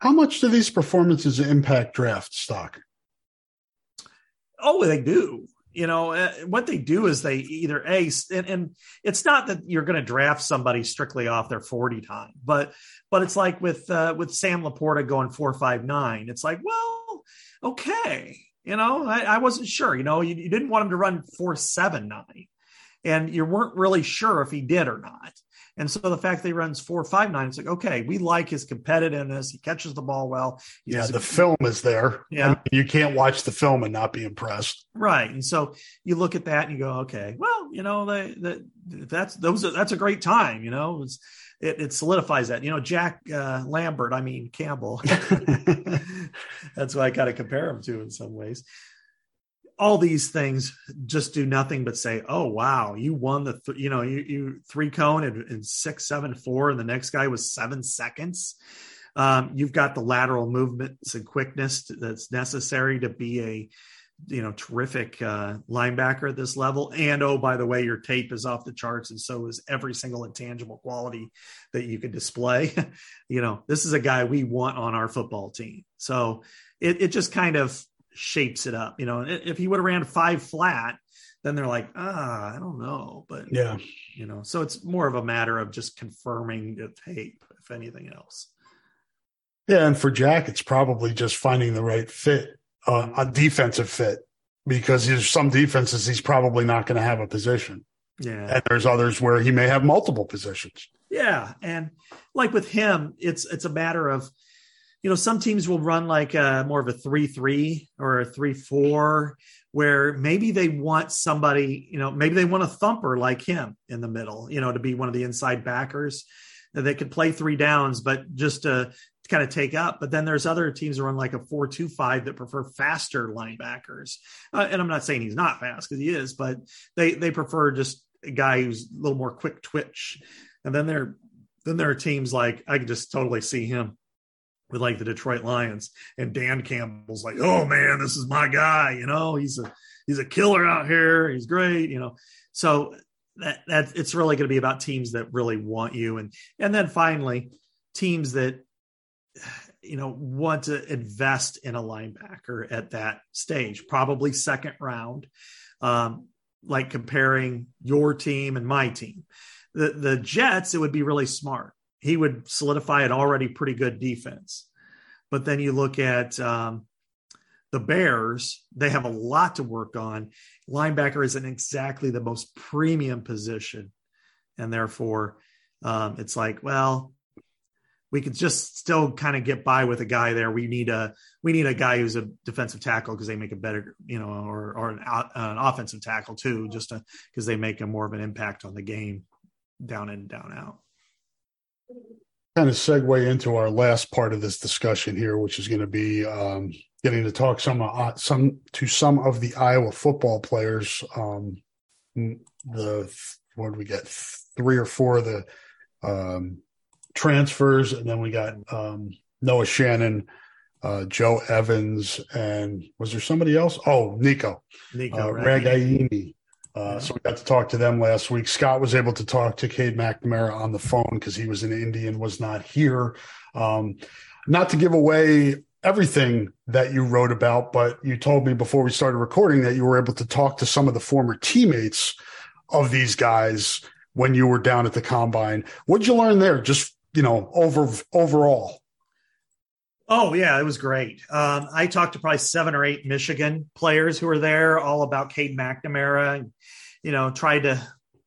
How much do these performances impact draft stock? Oh, they do. You know, uh, what they do is they either ace, and, and it's not that you're going to draft somebody strictly off their 40 time, but but it's like with uh, with Sam LaPorta going four five nine. It's like, well, okay, you know, I, I wasn't sure. You know, you, you didn't want him to run four seven nine, and you weren't really sure if he did or not. And so the fact that he runs four five nine, it's like, okay, we like his competitiveness. He catches the ball well. Yeah, the a, film is there. Yeah. I mean, you can't watch the film and not be impressed. Right. And so you look at that and you go, okay, well, you know, they, they that's those are, that's a great time, you know. It's, it, it, solidifies that. You know, Jack uh, Lambert, I mean Campbell. That's why I kind of compare him to in some ways all these things just do nothing but say, "Oh wow, you won the th- you know you, you three cone in, in, six seven four, and the next guy was seven seconds." Um, you've got the lateral movements and quickness that's necessary to be a you know terrific uh, linebacker at this level. And oh, by the way, your tape is off the charts, and so is every single intangible quality that you can display. you know, this is a guy we want on our football team. So it, it just kind of shapes it up. You know, if he would have ran five flat, then they're like, ah, I don't know. But yeah, you know, so it's more of a matter of just confirming the tape, if anything else. Yeah, and for Jack, it's probably just finding the right fit, uh, a defensive fit, because there's some defenses he's probably not going to have a position. Yeah, and there's others where he may have multiple positions. Yeah, and like with him, it's it's a matter of you know, some teams will run like a, more of a three three or a three four, where maybe they want somebody, you know, maybe they want a thumper like him in the middle, you know, to be one of the inside backers that they could play three downs, but just to kind of take up. But then there's other teams that run like a four two five that prefer faster linebackers. Uh, and I'm not saying he's not fast because he is, but they they prefer just a guy who's a little more quick twitch. And then there then there are teams like I can just totally see him with like the Detroit Lions and Dan Campbell's like, oh man, this is my guy. You know, he's a he's a killer out here. He's great. You know, so that that it's really going to be about teams that really want you, and and then finally teams that you know want to invest in a linebacker at that stage, probably second round. Um, like comparing your team and my team. The the Jets, it would be really smart he would solidify an already pretty good defense. But then you look at um, the Bears, they have a lot to work on. Linebacker isn't exactly the most premium position. And therefore, um, it's like, well, we could just still kind of get by with a guy there. We need a we need a guy who's a defensive tackle because they make a better, you know, or or an, an offensive tackle too, just because they make a more of an impact on the game, down in down out kind of segue into our last part of this discussion here, which is going to be um, getting to talk some uh, some to some of the Iowa football players. Um, the what did we get? Three or four of the um, transfers, and then we got um, Noah Shannon, uh, Joe Evans, and was there somebody else? Oh, Nico, Nico uh, Ragaini. Uh, so we got to talk to them last week. Scott was able to talk to Cade McNamara on the phone because he was in Indy and was not here. Um, not to give away everything that you wrote about, but you told me before we started recording that you were able to talk to some of the former teammates of these guys when you were down at the combine. What'd you learn there? Just you know, over overall. Oh yeah, it was great. Um, I talked to probably seven or eight Michigan players who were there, all about Cade McNamara, and you know, tried to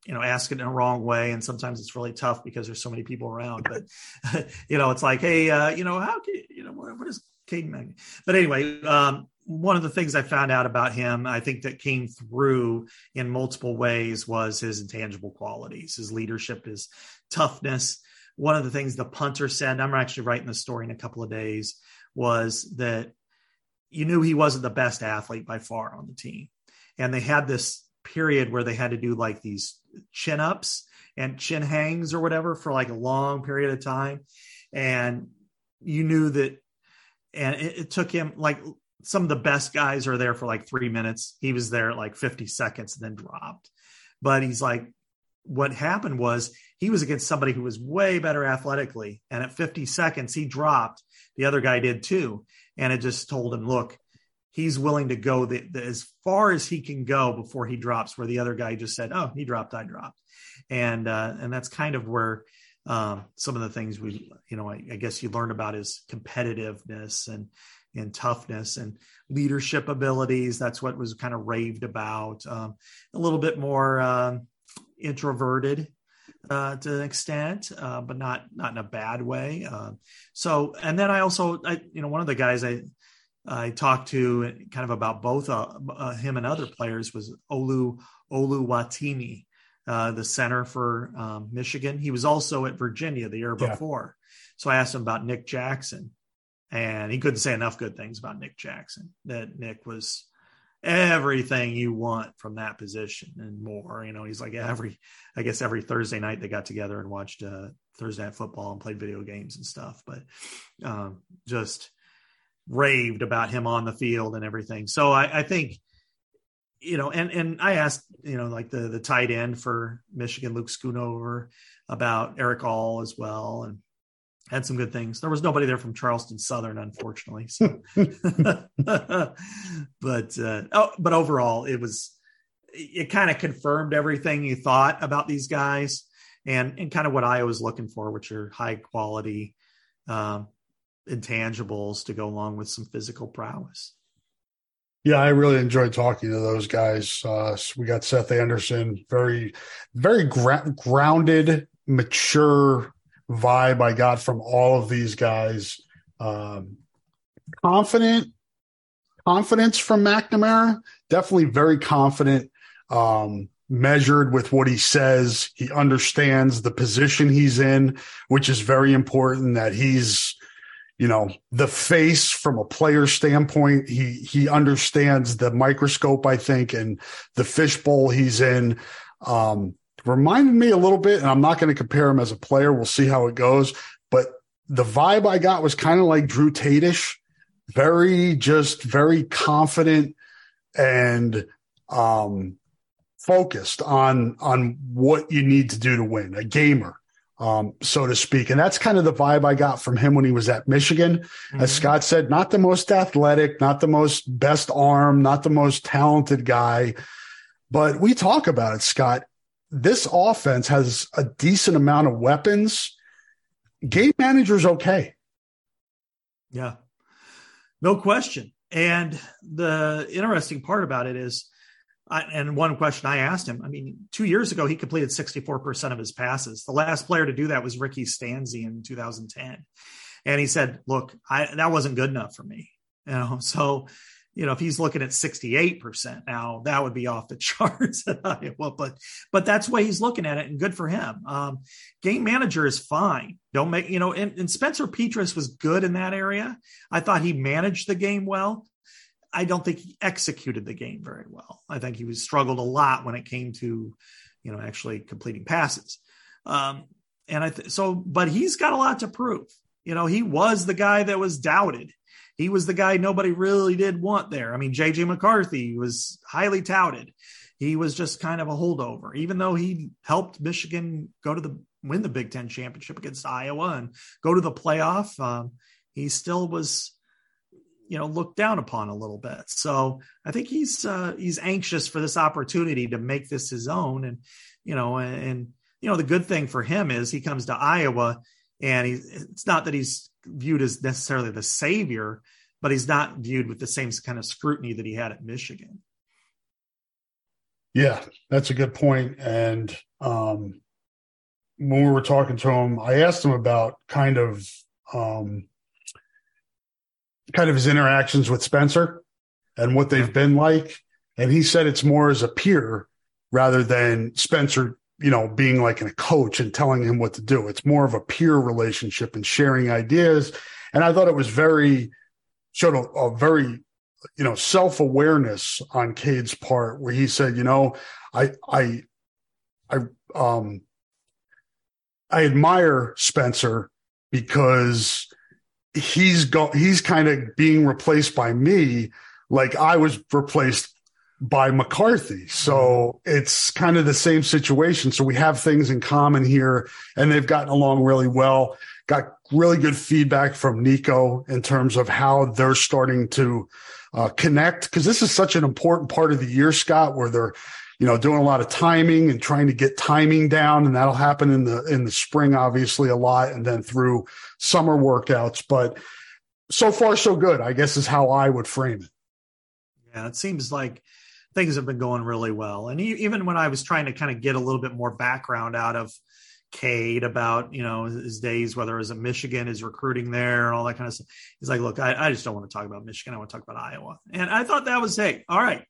you know ask it in a wrong way, and sometimes it's really tough because there's so many people around. But you know, it's like, hey, uh, you know, how can you know what, what is Cade McNamara? But anyway, um, one of the things I found out about him, I think that came through in multiple ways, was his intangible qualities, his leadership, his toughness one of the things the punter said, I'm actually writing the story in a couple of days, was that you knew he wasn't the best athlete by far on the team. And they had this period where they had to do like these chin ups and chin hangs or whatever for like a long period of time. And you knew that, and it, it took him like some of the best guys are there for like three minutes. He was there like 50 seconds and then dropped. But he's like, what happened was he was against somebody who was way better athletically. And at 50 seconds, he dropped. The other guy did too. And it just told him, look, he's willing to go the, the, as far as he can go before he drops, where the other guy just said, oh, he dropped, I dropped. And, uh, and that's kind of where um, some of the things we, you know, I, I guess you learn about his competitiveness and, and toughness and leadership abilities. That's what was kind of raved about. Um, a little bit more, uh, introverted uh, to an extent, uh, but not not in a bad way. Uh, so, and then I also, I, you know, one of the guys I I talked to kind of about both uh, uh, him and other players was Olu Oluwatimi, uh, the center for um, Michigan. He was also at Virginia the year before. Yeah. So I asked him about Nick Jackson, and he couldn't say enough good things about Nick Jackson. That Nick was everything you want from that position and more. You know, he's like every, I guess every Thursday night they got together and watched uh, Thursday night football and played video games and stuff. But um, just raved about him on the field and everything. So I, I think, you know, and and I asked, you know, like the the tight end for Michigan, Luke Schoonmaker, about Erick All as well, and had some good things. There was nobody there from Charleston Southern, unfortunately. So. but uh, oh, but overall, it was it kind of confirmed everything you thought about these guys, and and kind of what I was looking for, which are high quality um, intangibles to go along with some physical prowess. Yeah, I really enjoyed talking to those guys. Uh, we got Seth Anderson, very, very gra- grounded, mature vibe I got from all of these guys. Um, confident, confidence from McNamara. Definitely very confident. Um, measured with what he says. He understands the position he's in, which is very important. That he's, you know, the face from a player standpoint. He he understands the microscope, I think, and the fishbowl he's in. Um, reminded me a little bit, and I'm not going to compare him as a player. We'll see how it goes. But the vibe I got was kind of like Drew Tate-ish, very just very confident and um, focused on on what you need to do to win, a gamer, um, so to speak. And that's kind of the vibe I got from him when he was at Michigan. Mm-hmm. As Scott said, not the most athletic, not the most best arm, not the most talented guy. But we talk about it, Scott this offense has a decent amount of weapons. Game manager's okay. Yeah, no question. And the interesting part about it is, I, and one question I asked him, I mean, two years ago, he completed 64% of his passes. The last player to do that was Ricky Stanzi in 2010. And he said, look, I, that wasn't good enough for me. You know, so you know, if he's looking at 68% now, that would be off the charts at Iowa. But but that's why he's looking at it, and good for him. Um, game manager is fine. Don't make you know, and, and Spencer Petras was good in that area. I thought he managed the game well. I don't think he executed the game very well. I think he was struggled a lot when it came to, you know, actually completing passes. Um, and I th- so, but he's got a lot to prove. You know, he was the guy that was doubted he was the guy nobody really did want there. I mean, JJ McCarthy was highly touted. He was just kind of a holdover, even though he helped Michigan go to the win the Big Ten championship against Iowa and go to the playoff. Um, he still was, you know, looked down upon a little bit. So I think he's uh, he's anxious for this opportunity to make this his own. And you know, and, and you know, the good thing for him is he comes to Iowa, and he, it's not that he's viewed as necessarily the savior, but he's not viewed with the same kind of scrutiny that he had at Michigan. Yeah, that's a good point. And um, when we were talking to him, I asked him about kind of um, kind of his interactions with Spencer and what they've been like. And he said it's more as a peer rather than Spencer you know, being like in a coach and telling him what to do. It's more of a peer relationship and sharing ideas. And I thought it was very, showed a, a very, you know, self awareness on Cade's part where he said, you know, I, I, I, um, I admire Spencer because he's go, he's kind of being replaced by me like I was replaced by McCarthy. So it's kind of the same situation. So we have things in common here and they've gotten along really well. Got really good feedback from Nico in terms of how they're starting to uh, connect because this is such an important part of the year, Scott, where they're, you know, doing a lot of timing and trying to get timing down. And that'll happen in the, in the spring, obviously a lot. And then through summer workouts, but so far so good, I guess is how I would frame it. Yeah. It seems like, things have been going really well. And he, even when I was trying to kind of get a little bit more background out of Cade about, you know, his days, whether it was at Michigan, his recruiting there and all that kind of stuff. He's like, look, I, I just don't want to talk about Michigan. I want to talk about Iowa. And I thought that was, hey, all right,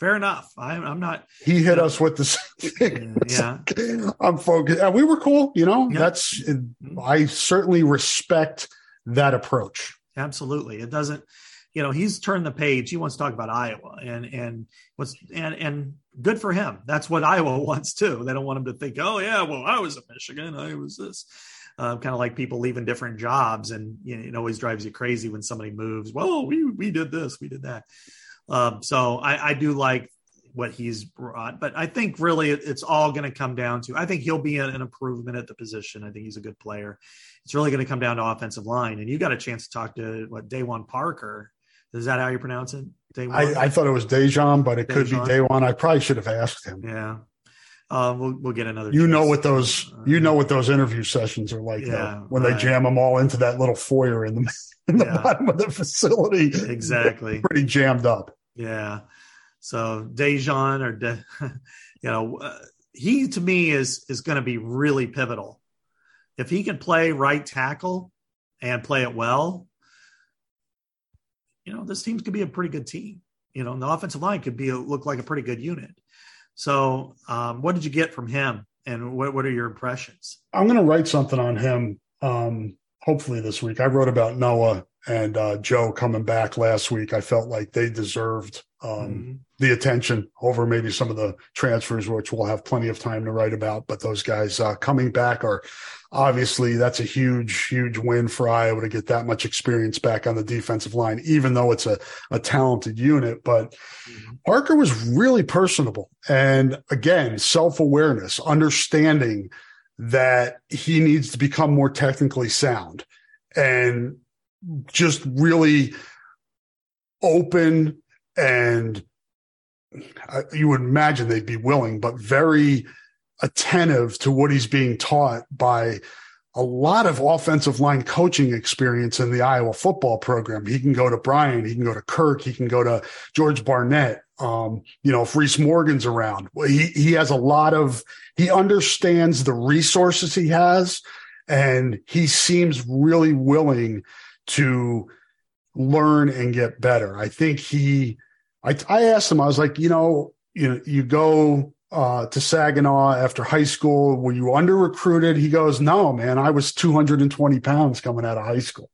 fair enough. I, am not. He hit us with the same thing. Yeah. I'm focused. And we were cool. You know, yeah. that's, I certainly respect that approach. Absolutely. It doesn't, you know he's turned the page. He wants to talk about iowa and and what's and and good for him. That's what iowa wants too. They don't want him to think oh yeah well i was at michigan i was this. Uh, kind of like people leaving different jobs and you know, it always drives you crazy when somebody moves well we we did this we did that. Um, so I, I do like what he's brought but i think really it's all going to come down to i think he'll be an, improvement at the position. I think he's a good player. It's really going to come down to offensive line and you got a chance to talk to what Daywan Parker is that how you pronounce it? I, I, thought it was Dejan, but it Dejan. could be Daywan. I probably should have asked him. Yeah. Uh, we'll, we'll get another. You chance. know what those you know what those interview sessions are like, yeah, though, when right. they jam them all into that little foyer in the in the yeah. bottom of the facility. Exactly, pretty jammed up. Yeah. So Dejan or De, you know, uh, he to me is is going to be really pivotal. If he can play right tackle and play it well, you know, this team could be a pretty good team. You know, and the offensive line could be a, look like a pretty good unit. So, um, what did you get from him, and what what are your impressions? I'm going to write something on him. Um, hopefully this week. I wrote about Noah and uh, Joe coming back last week. I felt like they deserved um, mm-hmm. the attention over maybe some of the transfers, which we'll have plenty of time to write about. But those guys uh, coming back are obviously that's a huge, huge win for Iowa to get that much experience back on the defensive line, even though it's a, a talented unit. But mm-hmm. Parker was really personable. And again, self awareness, understanding that he needs to become more technically sound and just really open and you would imagine they'd be willing, but very attentive to what he's being taught by a lot of offensive line coaching experience in the Iowa football program. He can go to Brian, he can go to Kirk, he can go to George Barnett. Um, you know, if Reese Morgan's around, he, he has a lot of, he understands the resources he has and he seems really willing to learn and get better. I think he, I, I asked him, I was like, you know, you know, you go uh, to Saginaw after high school. Were you under recruited? He goes, no, man, I was 220 pounds coming out of high school.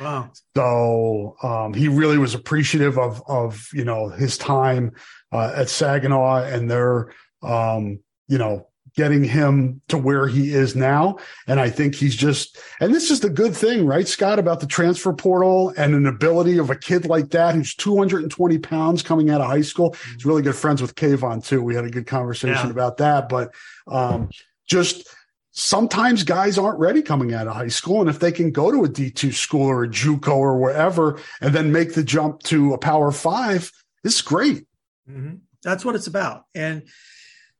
Wow. So um, he really was appreciative of of you know his time uh, at Saginaw and their um, you know getting him to where he is now. And I think he's just, and this is the good thing, right, Scott, about the transfer portal and an ability of a kid like that who's 220 pounds coming out of high school. He's really good friends with Kayvon too. We had a good conversation yeah. about that, but um, just sometimes guys aren't ready coming out of high school. And if they can go to a D2 school or a JUCO or wherever and then make the jump to a power five, it's great. Mm-hmm. That's what it's about. And,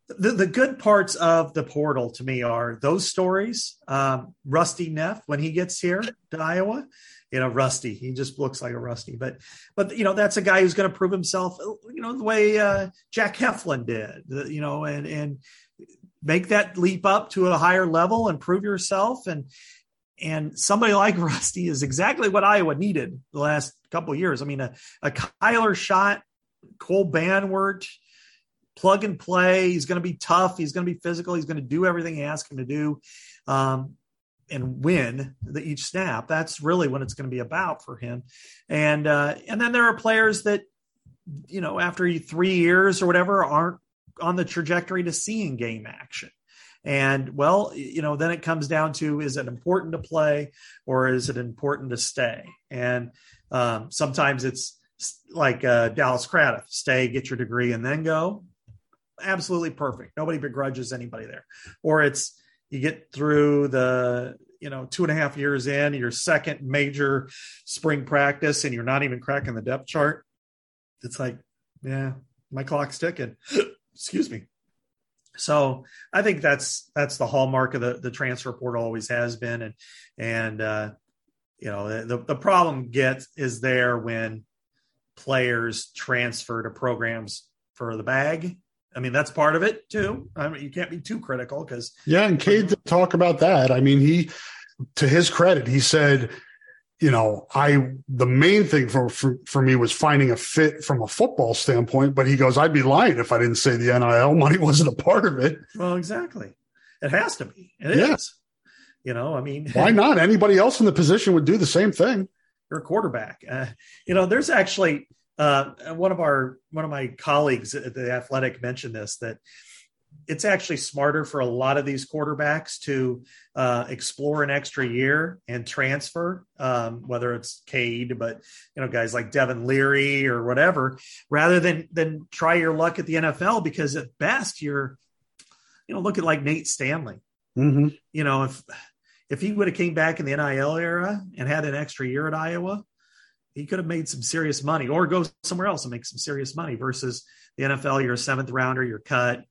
the, the good parts of the portal to me are those stories. Um, Rusty Neff, when he gets here to Iowa, you know, Rusty, he just looks like a Rusty, but, but, you know, that's a guy who's going to prove himself, you know, the way uh, Jack Heflin did, you know, and, and make that leap up to a higher level and prove yourself. And, and somebody like Rusty is exactly what Iowa needed the last couple years. I mean, a, a Kyler Schott, Cole Banwart, plug and play. He's going to be tough. He's going to be physical. He's going to do everything you ask him to do um, and win the, each snap. That's really what it's going to be about for him. And uh, and then there are players that you know after three years or whatever aren't on the trajectory to seeing game action. And well, you know, then it comes down to is it important to play or is it important to stay? And um, sometimes it's like uh, Dallas Craddock, stay, get your degree, and then go absolutely perfect. Nobody begrudges anybody there. Or it's you get through the you know two and a half years in your second major spring practice and you're not even cracking the depth chart. It's like, yeah, my clock's ticking. Excuse me. So I think that's that's the hallmark of the the transfer portal always has been, and and uh, you know the the problem gets is there when players transfer to programs for the bag I mean, that's part of it too. I mean, you can't be too critical because yeah. And Cade did talk about that. I mean, he, to his credit, he said, you know, I the main thing for, for for me was finding a fit from a football standpoint. But he goes, I'd be lying if I didn't say the NIL money wasn't a part of it. Well, exactly. It has to be. It yeah. is. You know, I mean, why not? Anybody else in the position would do the same thing. You're a quarterback. Uh, you know, there's actually uh, one of our one of my colleagues at the Athletic mentioned this that it's actually smarter for a lot of these quarterbacks to uh, explore an extra year and transfer, um, whether it's Cade, but you know guys like Devin Leary or whatever, rather than than try your luck at the NFL because at best you're, you know, look at like Nate Stanley. Mm-hmm. You know if if he would have came back in the NIL era and had an extra year at Iowa, he could have made some serious money or go somewhere else and make some serious money versus the NFL. You're a seventh rounder, you're cut.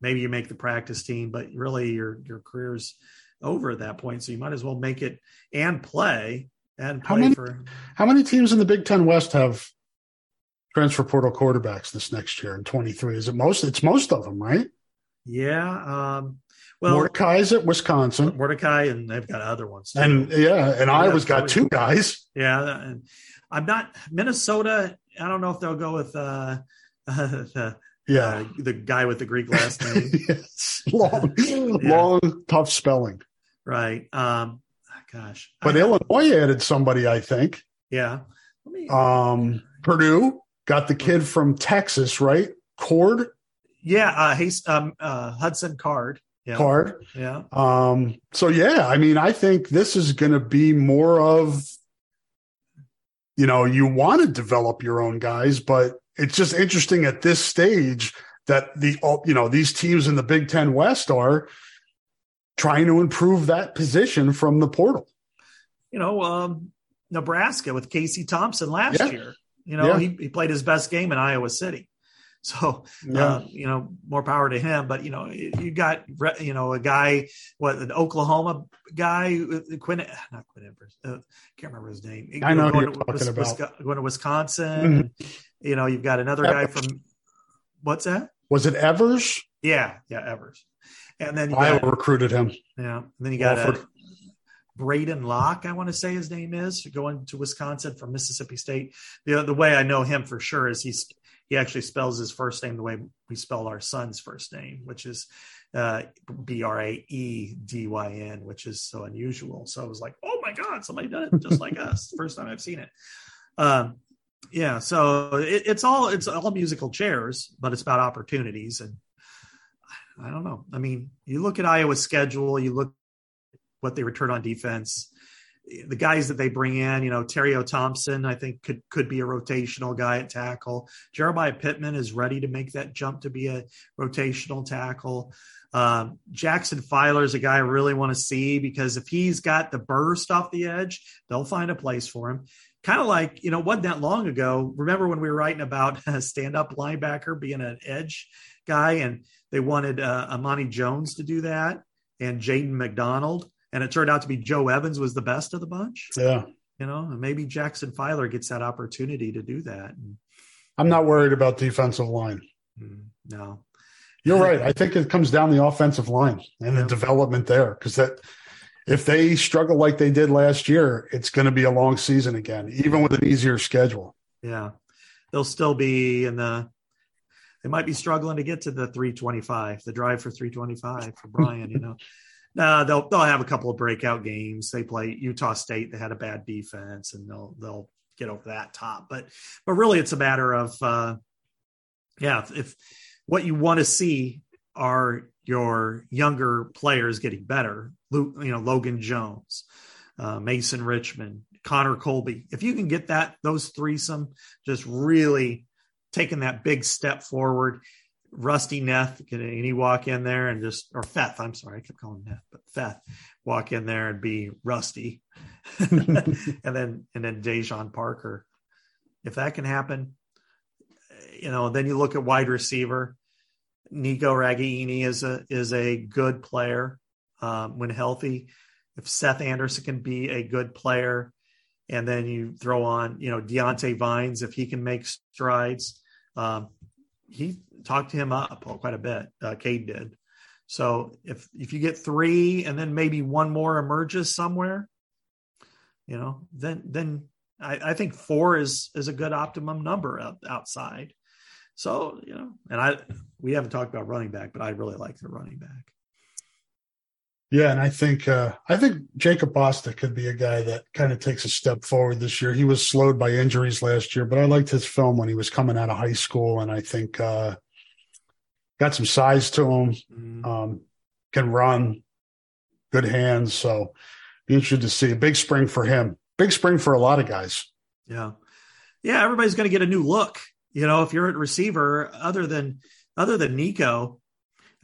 Maybe you make the practice team, but really your your career's over at that point. So you might as well make it and play and play how many, for. How many teams in the Big Ten West have transfer portal quarterbacks this next year in 23? Is it most? It's most of them, right? Yeah. Um, well, Mordecai's at Wisconsin. Mordecai, and they've got other ones. Too. And yeah, and Iowa's got two guys. Yeah, and I'm not Minnesota. I don't know if they'll go with uh, the Yeah. uh, the guy with the Greek last name, yes. Long, long, tough spelling. right? Um, gosh, But I- Illinois added somebody, I think. yeah. Let me, Um, Purdue got the kid from Texas, right? Cord yeah, uh, Hayes, um, uh, Hudson Card. Yeah, card. yeah, Um, so yeah, I mean, I think this is going to be more of, you know, you want to develop your own guys, but it's just interesting at this stage that the, you know, these teams in the Big Ten West are trying to improve that position from the portal. you know, um, Nebraska with Casey Thompson last Yeah. year. You know, Yeah. he, he played his best game in Iowa City. So, uh, you know, more power to him. But, you know, you got, you know, a guy, what, an Oklahoma guy, uh, Quinn, not Quinn Evers, uh, can't remember his name. I know going, to, talking Wis- about. Going to Wisconsin. You know, you've got another guy from, what's that? Was it Evers? Yeah, yeah, Evers. And then Iowa got, recruited him. yeah, and then you got uh, Walford. Braedyn Locke, I want to say his name is, going to Wisconsin from Mississippi State. The the way I know him for sure is he's he actually spells his first name the way we spell our son's first name, which is uh, B R A E D Y N, which is so unusual. So I was like, oh my god, somebody done it just like us. First time I've seen it. Um, yeah, so it, it's all it's all musical chairs, but it's about opportunities and. I don't know. I mean, you look at Iowa's schedule, you look what they return on defense. The guys that they bring in, you know, Terry O. Thompson, I think could could be a rotational guy at tackle. Jeremiah Pittman is ready to make that jump to be a rotational tackle. Um, Jackson Filer is a guy I really want to see because if he's got the burst off the edge, they'll find a place for him. Kind of like, you know, wasn't that long ago. Remember when we were writing about a stand up linebacker being an edge guy and they wanted uh, Amani Jones to do that and Jaden McDonald and it turned out to be Joe Evans was the best of the bunch. Yeah. You know, and maybe Jackson Filer gets that opportunity to do that. I'm not worried about defensive line. mm, no, You're right. I think it comes down the offensive line and the development there because that if they struggle like they did last year, it's going to be a long season again, even with an easier schedule. yeah, they'll still be in the. They might be struggling to get to the 325, the drive for 325 for Brian. You know, no, they'll they'll have a couple of breakout games. They play Utah State. They had a bad defense, and they'll they'll get over that top. But but really, it's a matter of uh, yeah, if, if what you want to see are your younger players getting better. Luke, you know, Logan Jones, uh, Mason Richman, Connor Colby. If you can get that those threesome just really taking that big step forward. Rusty Neff, can he walk in there and just or Feth? I'm sorry, I kept calling Neff, but Feth walk in there and be Rusty, and then and then Dejon Parker. If that can happen, you know, then you look at wide receiver. Nico Ragaini is a is a good player um, when healthy. If Seth Anderson can be a good player, and then you throw on, you know, Diante Vines, if he can make strides, um, he talked him up quite a bit. Uh, Cade did. So if if you get three, and then maybe one more emerges somewhere, you know, then then I, I think four is is a good optimum number out, outside. So you know, and I we haven't talked about running back, but I really like the running back. Yeah, and I think uh, I think Jacob Bostick could be a guy that kind of takes a step forward this year. He was slowed by injuries last year, but I liked his film when he was coming out of high school, and I think uh, got some size to him. Mm, Um, can run, good hands. So be interested to see a big spring for him. Big spring for a lot of guys. Yeah, yeah. Everybody's going to get a new look. You know, if you're at receiver, other than other than Nico,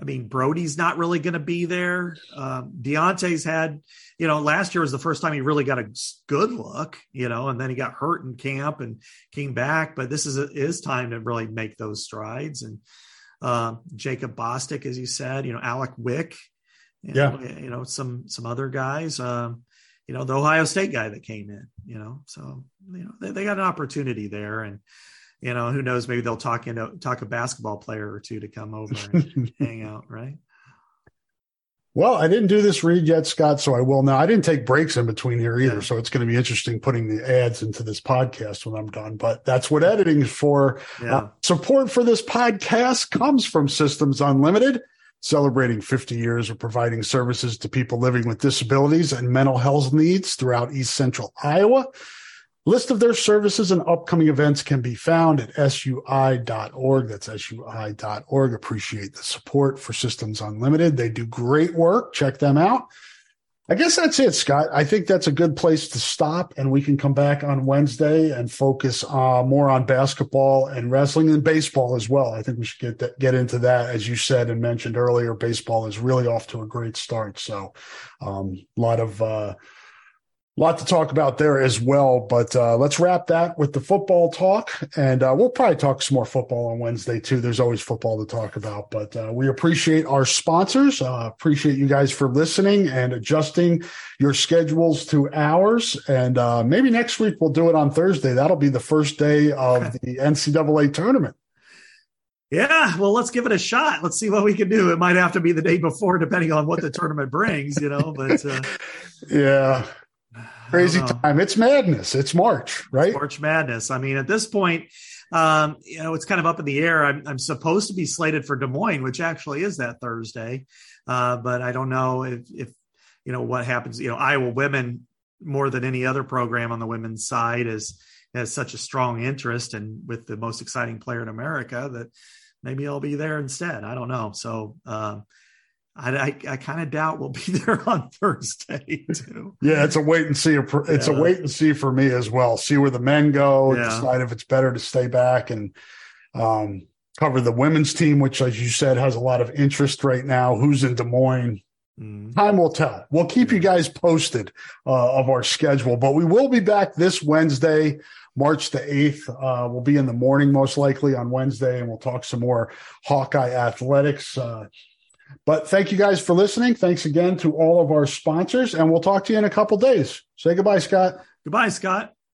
I mean, Brody's not really going to be there. Um, Diante's had, you know, last year was the first time he really got a good look, you know, and then he got hurt in camp and came back. But this is a, his time to really make those strides. And um, Jacob Bostick, as you said, you know, Alec Wick, you Yeah. know, you know, some some other guys. Um, you know, the Ohio State guy that came in, you know, so you know they, they got an opportunity there, and you know, who knows, maybe they'll talk into talk a basketball player or two to come over and hang out, right? Well, I didn't do this read yet, Scott, so I will now. I didn't take breaks in between here either, Yeah. so it's going to be interesting putting the ads into this podcast when I'm done. But that's what editing is for. Yeah. Uh, support for this podcast comes from Systems Unlimited, celebrating 50 years of providing services to people living with disabilities and mental health needs throughout East Central Iowa. List of their services and upcoming events can be found at sui.org. That's sui.org. Appreciate the support for Systems Unlimited. They do great work. Check them out. I guess that's it, Scott. I think that's a good place to stop, and we can come back on Wednesday and focus uh, more on basketball and wrestling and baseball as well. I think we should get that, get into that, as you said and mentioned earlier. Baseball is really off to a great start, so um, a lot of uh, lot to talk about there as well. But uh, let's wrap that with the football talk, and uh, we'll probably talk some more football on Wednesday too. There's always football to talk about, but uh, we appreciate our sponsors. Uh, appreciate you guys for listening and adjusting your schedules to ours. And uh, maybe next week we'll do it on Thursday. That'll be the first day of the NCAA tournament. Yeah, well, let's give it a shot. Let's see what we can do. It might have to be the day before, depending on what the tournament brings, you know. But uh, Yeah, crazy know. time. It's madness. It's March, right? March Madness. I mean, at this point, um, you know, it's kind of up in the air. I'm, I'm supposed to be slated for Des Moines, which actually is that Thursday, uh, but I don't know if, if you know what happens. You know, Iowa women more than any other program on the women's side is has such a strong interest, and with the most exciting player in America, that maybe I'll be there instead. I don't know. So. Um, I, I, I kind of doubt we'll be there on Thursday too. Yeah, it's a wait and see. It's Yeah. a wait and see for me as well. See where the men go, Yeah. decide if it's better to stay back and um, cover the women's team, which, as you said, has a lot of interest right now. Who's in Des Moines? Mm. Time will tell. We'll keep you guys posted uh, of our schedule, but we will be back this Wednesday, March the 8th. Uh, we'll be in the morning, most likely on Wednesday, and we'll talk some more Hawkeye athletics. Uh, but thank you guys for listening. Thanks again to all of our sponsors, and we'll talk to you in a couple days. Say goodbye, Scott. Goodbye, Scott.